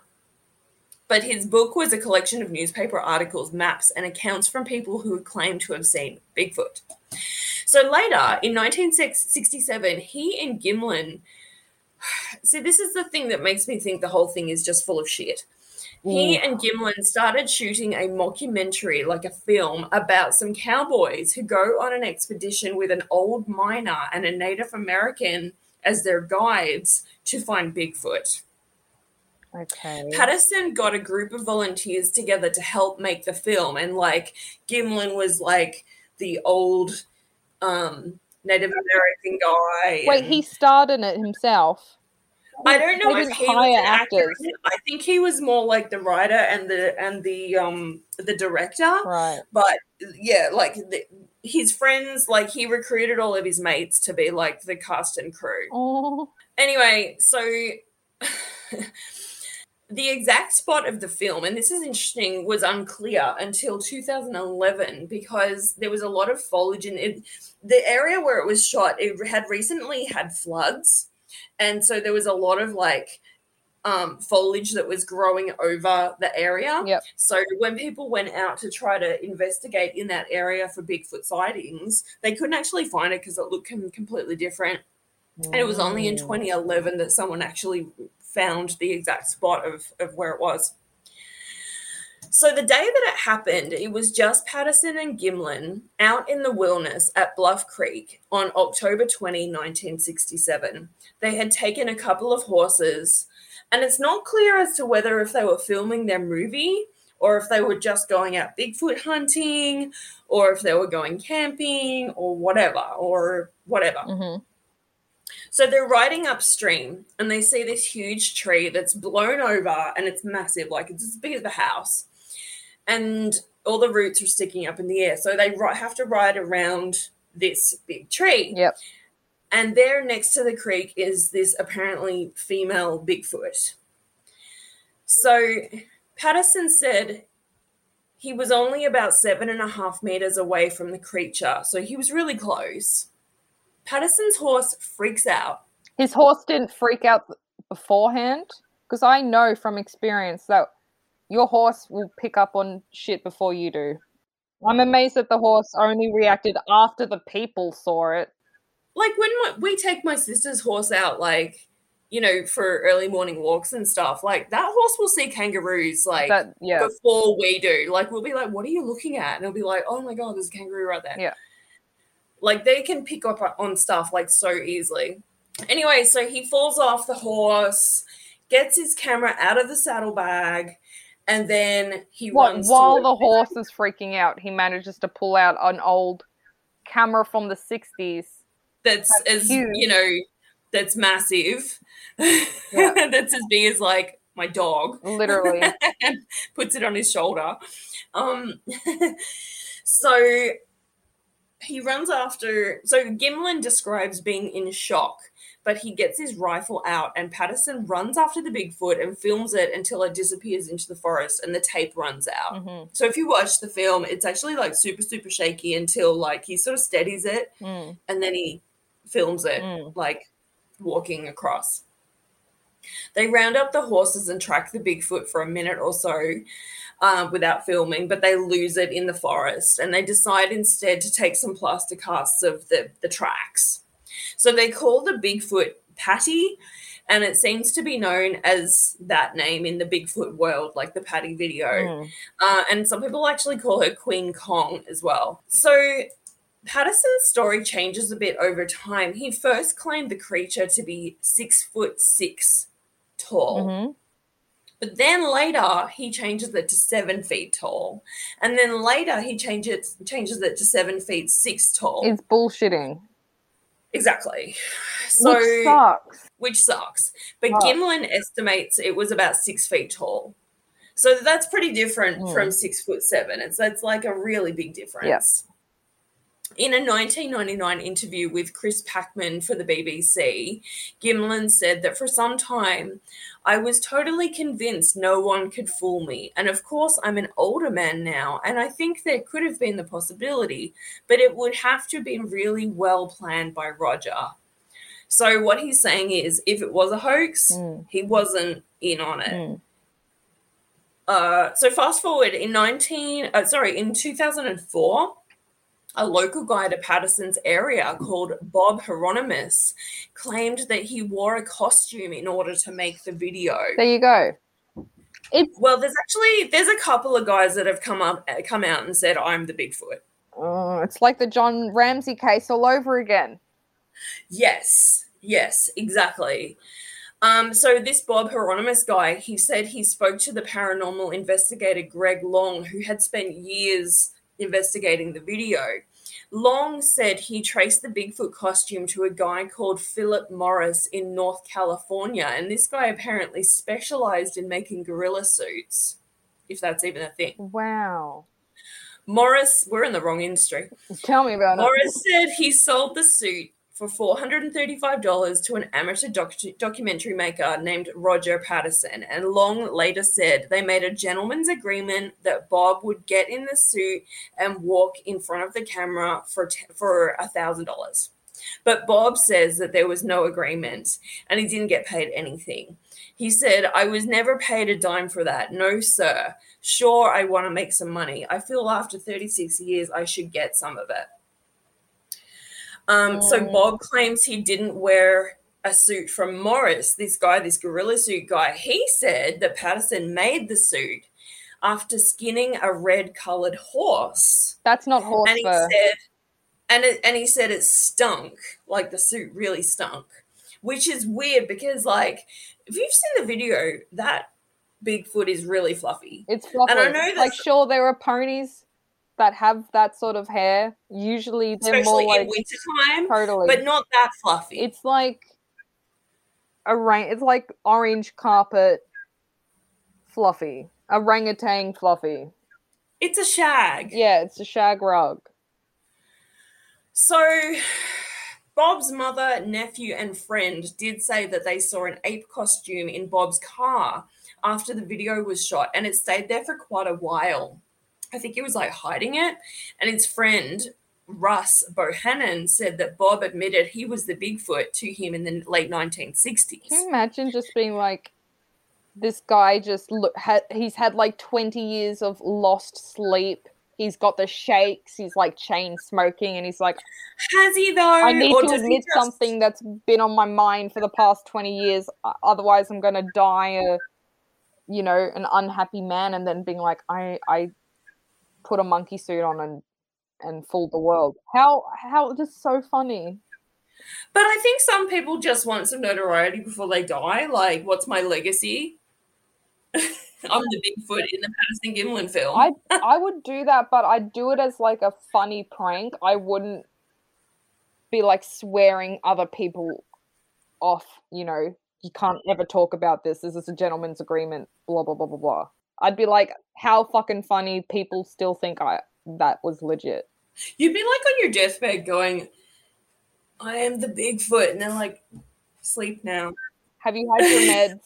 But his book was a collection of newspaper articles, maps, and accounts from people who claimed to have seen Bigfoot. So later, in 1967, he and Gimlin. See, this is the thing that makes me think the whole thing is just full of shit. He and Gimlin started shooting a mockumentary, like a film, about some cowboys who go on an expedition with an old miner and a Native American as their guides to find Bigfoot. Okay. Patterson got a group of volunteers together to help make the film, and like Gimlin was like the old um, Native American guy. Wait, and- he starred in it himself. I don't know if he was an actor. I think he was more like the writer and the and the um the director. Right. But yeah, like the, his friends, like he recruited all of his mates to be like the cast and crew. Oh. Anyway, so the exact spot of the film, and this is interesting, was unclear until 2011 because there was a lot of foliage in it. The area where it was shot, it had recently had floods, and so there was a lot of like um, foliage that was growing over the area. Yep. So when people went out to try to investigate in that area for Bigfoot sightings, they couldn't actually find it because it looked completely different. And it was only in Mm. 2011 that someone actually found the exact spot of, of where it was. So the day that it happened, it was just Patterson and Gimlin out in the wilderness at Bluff Creek on October 20, 1967. They had taken a couple of horses, and it's not clear as to whether if they were filming their movie or if they were just going out Bigfoot hunting or if they were going camping or whatever or whatever. Mhm. So they're riding upstream and they see this huge tree that's blown over and it's massive, like it's as big as the house. And all the roots are sticking up in the air. So they have to ride around this big tree. Yep. And there next to the creek is this apparently female Bigfoot. So Patterson said he was only about seven and a half meters away from the creature. So he was really close. Patterson's horse freaks out. His horse didn't freak out beforehand because I know from experience that your horse will pick up on shit before you do. I'm amazed that the horse only reacted after the people saw it. Like when my- we take my sister's horse out, like, you know, for early morning walks and stuff, like that horse will see kangaroos, like, That yeah, before we do. Like, we'll be like, what are you looking at? And it'll be like, oh my God, there's a kangaroo right there. Yeah. Like, they can pick up on stuff like so easily. Anyway, so he falls off the horse, gets his camera out of the saddlebag, and then he What, runs while the horse is freaking out, he manages to pull out an old camera from the 60s. that's as huge. you know that's massive Yeah. that's as big as like my dog Literally. and puts it on his shoulder um so he runs after so gimlin describes being in shock but he gets his rifle out and patterson runs after the bigfoot and films it until it disappears into the forest and the tape runs out hmm so if you watch the film it's actually like super super shaky until like he sort of steadies it Mm, and then he films it Mm. like walking across. They round up the horses and track the Bigfoot for a minute or so uh, without filming, but they lose it in the forest and they decide instead to take some plaster casts of the, the tracks. So they call the Bigfoot Patty, and it seems to be known as that name in the Bigfoot world, like the Patty video. mm. Uh, and some people actually call her Queen Kong as well. So Patterson's story changes a bit over time. He first claimed the creature to be six foot six tall, Mhm. but then later he changes it to seven feet tall, and then later he changes changes it to seven feet six tall. It's bullshitting. Exactly. So Which sucks. which sucks. But Sucks. Gimlin estimates it was about six feet tall. So that's pretty different Mm. from six foot seven. It's that's like a really big difference. In a 1999 interview with Chris Packham for the BBC, Gimlin said that for some time, I was totally convinced no one could fool me. And of course, I'm an older man now, and I think there could have been the possibility, but it would have to have been really well planned by Roger. So, what he's saying is if it was a hoax, Mm. he wasn't in on it. Mm. Uh, so fast forward in 19 uh, sorry in 2004 a local guy to patterson's area called bob heironimus claimed that he wore a costume in order to make the video There you go. It's well there's actually there's a couple of guys that have come up come out and said i'm the bigfoot uh, it's like the John Ramsey case all over again. Yes, yes, exactly. Um, so this Bob Heironimus guy, he said he spoke to the paranormal investigator Greg Long, who had spent years investigating the video. Long said he traced the Bigfoot costume to a guy called Philip Morris in North California, and this guy apparently specialized in making gorilla suits, if that's even a thing. Wow. Morris, we're in the wrong industry. Tell me about it. Morris said he sold the suit for $435 to an amateur doc- documentary maker named Roger Patterson. And Long later said they made a gentleman's agreement that Bob would get in the suit and walk in front of the camera for, t- for $1,000. But Bob says that there was no agreement and he didn't get paid anything. He said, I was never paid a dime for that. No, sir. Sure, I want to make some money. I feel after 36 years I should get some of it. Um, So Mm. Bob claims he didn't wear a suit from Morris, this guy, this gorilla suit guy. He said that Patterson made the suit after skinning a red colored horse. That's not horse And he fur. said, and it, and he said it stunk, like the suit really stunk, which is weird because, like, if you've seen the video, that Bigfoot is really fluffy. It's fluffy. And I know like sure there are ponies that have that sort of hair. Usually they're especially more in like wintertime, totally. but not that fluffy. it's like orang. It's like orange carpet, fluffy. Orangutan fluffy. It's a shag. Yeah, it's a shag rug. So, Bob's mother, nephew, and friend did say that they saw an ape costume in Bob's car after the video was shot, and it stayed there for quite a while. I think he was like hiding it, and his friend Russ Bohannon said that Bob admitted he was the Bigfoot to him in the late 1960s. Can you imagine just being like, this guy just look had he's had like 20 years of lost sleep. He's got the shakes. He's like chain smoking, and he's like, Has he though? I need Or to admit just- something that's been on my mind for the past 20 years. Otherwise, I'm gonna die a, you know, an unhappy man, and then being like, I I put a monkey suit on and and fooled the world. How how just so funny. But I think some people just want some notoriety before they die. Like, what's my legacy? I'm the Bigfoot in the Patterson Gimlin film. I I would do that, but I'd do it as like a funny prank. I wouldn't be like swearing other people off. You know, you can't ever talk about this. This is a gentleman's agreement. Blah blah blah blah blah. I'd be like, how fucking funny. People still think I that was legit. You'd be like on your deathbed going, I am the Bigfoot. And then, like, sleep now. Have you had your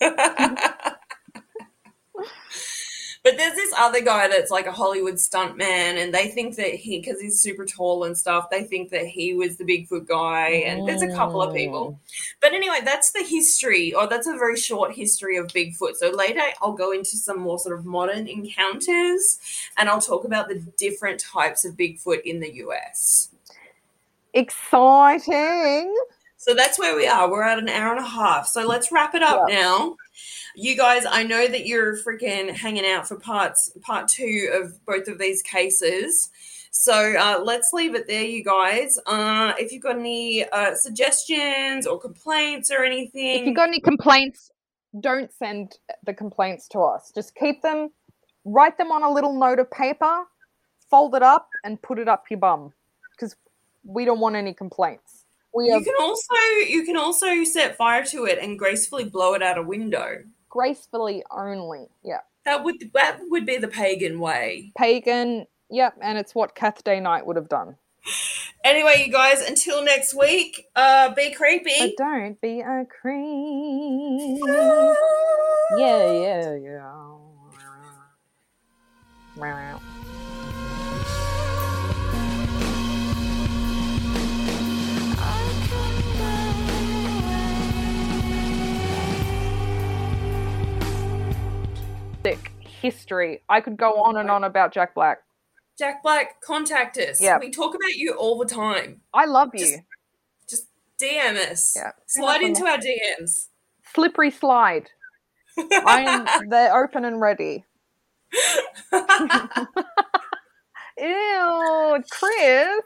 meds? but there's this other guy that's like a Hollywood stunt man, and they think that he, because he's super tall and stuff, they think that he was the Bigfoot guy. And there's a couple of people. Oh. But anyway, that's the history, or that's a very short history of Bigfoot. So later I'll go into some more sort of modern encounters and I'll talk about the different types of Bigfoot in the US. Exciting. So that's where we are. We're at an hour and a half. So let's wrap it up now. You guys, I know that you're freaking hanging out for parts part two of both of these cases. So uh, let's leave it there, you guys. Uh, if you've got any uh, suggestions or complaints or anything, If you've got any complaints, don't send the complaints to us. Just keep them, write them on a little note of paper, fold it up, and put it up your bum. Because we don't want any complaints. We you can also you can also set fire to it and gracefully blow it out a window. gracefully only. Yeah. That would that would be the pagan way. Pagan. Yep. And it's what Kath Day Knight would have done. Anyway, you guys, until next week, uh, be creepy. But don't be a creep. Yeah, yeah, yeah. Sick history. I could go on and on about Jack Black. Jack Black, contact us. Yeah. We talk about you all the time. I love you. Just- Just DM us. Yeah. Slide into our DMs. Slippery slide. I'm they're open and ready. Ew, Chris.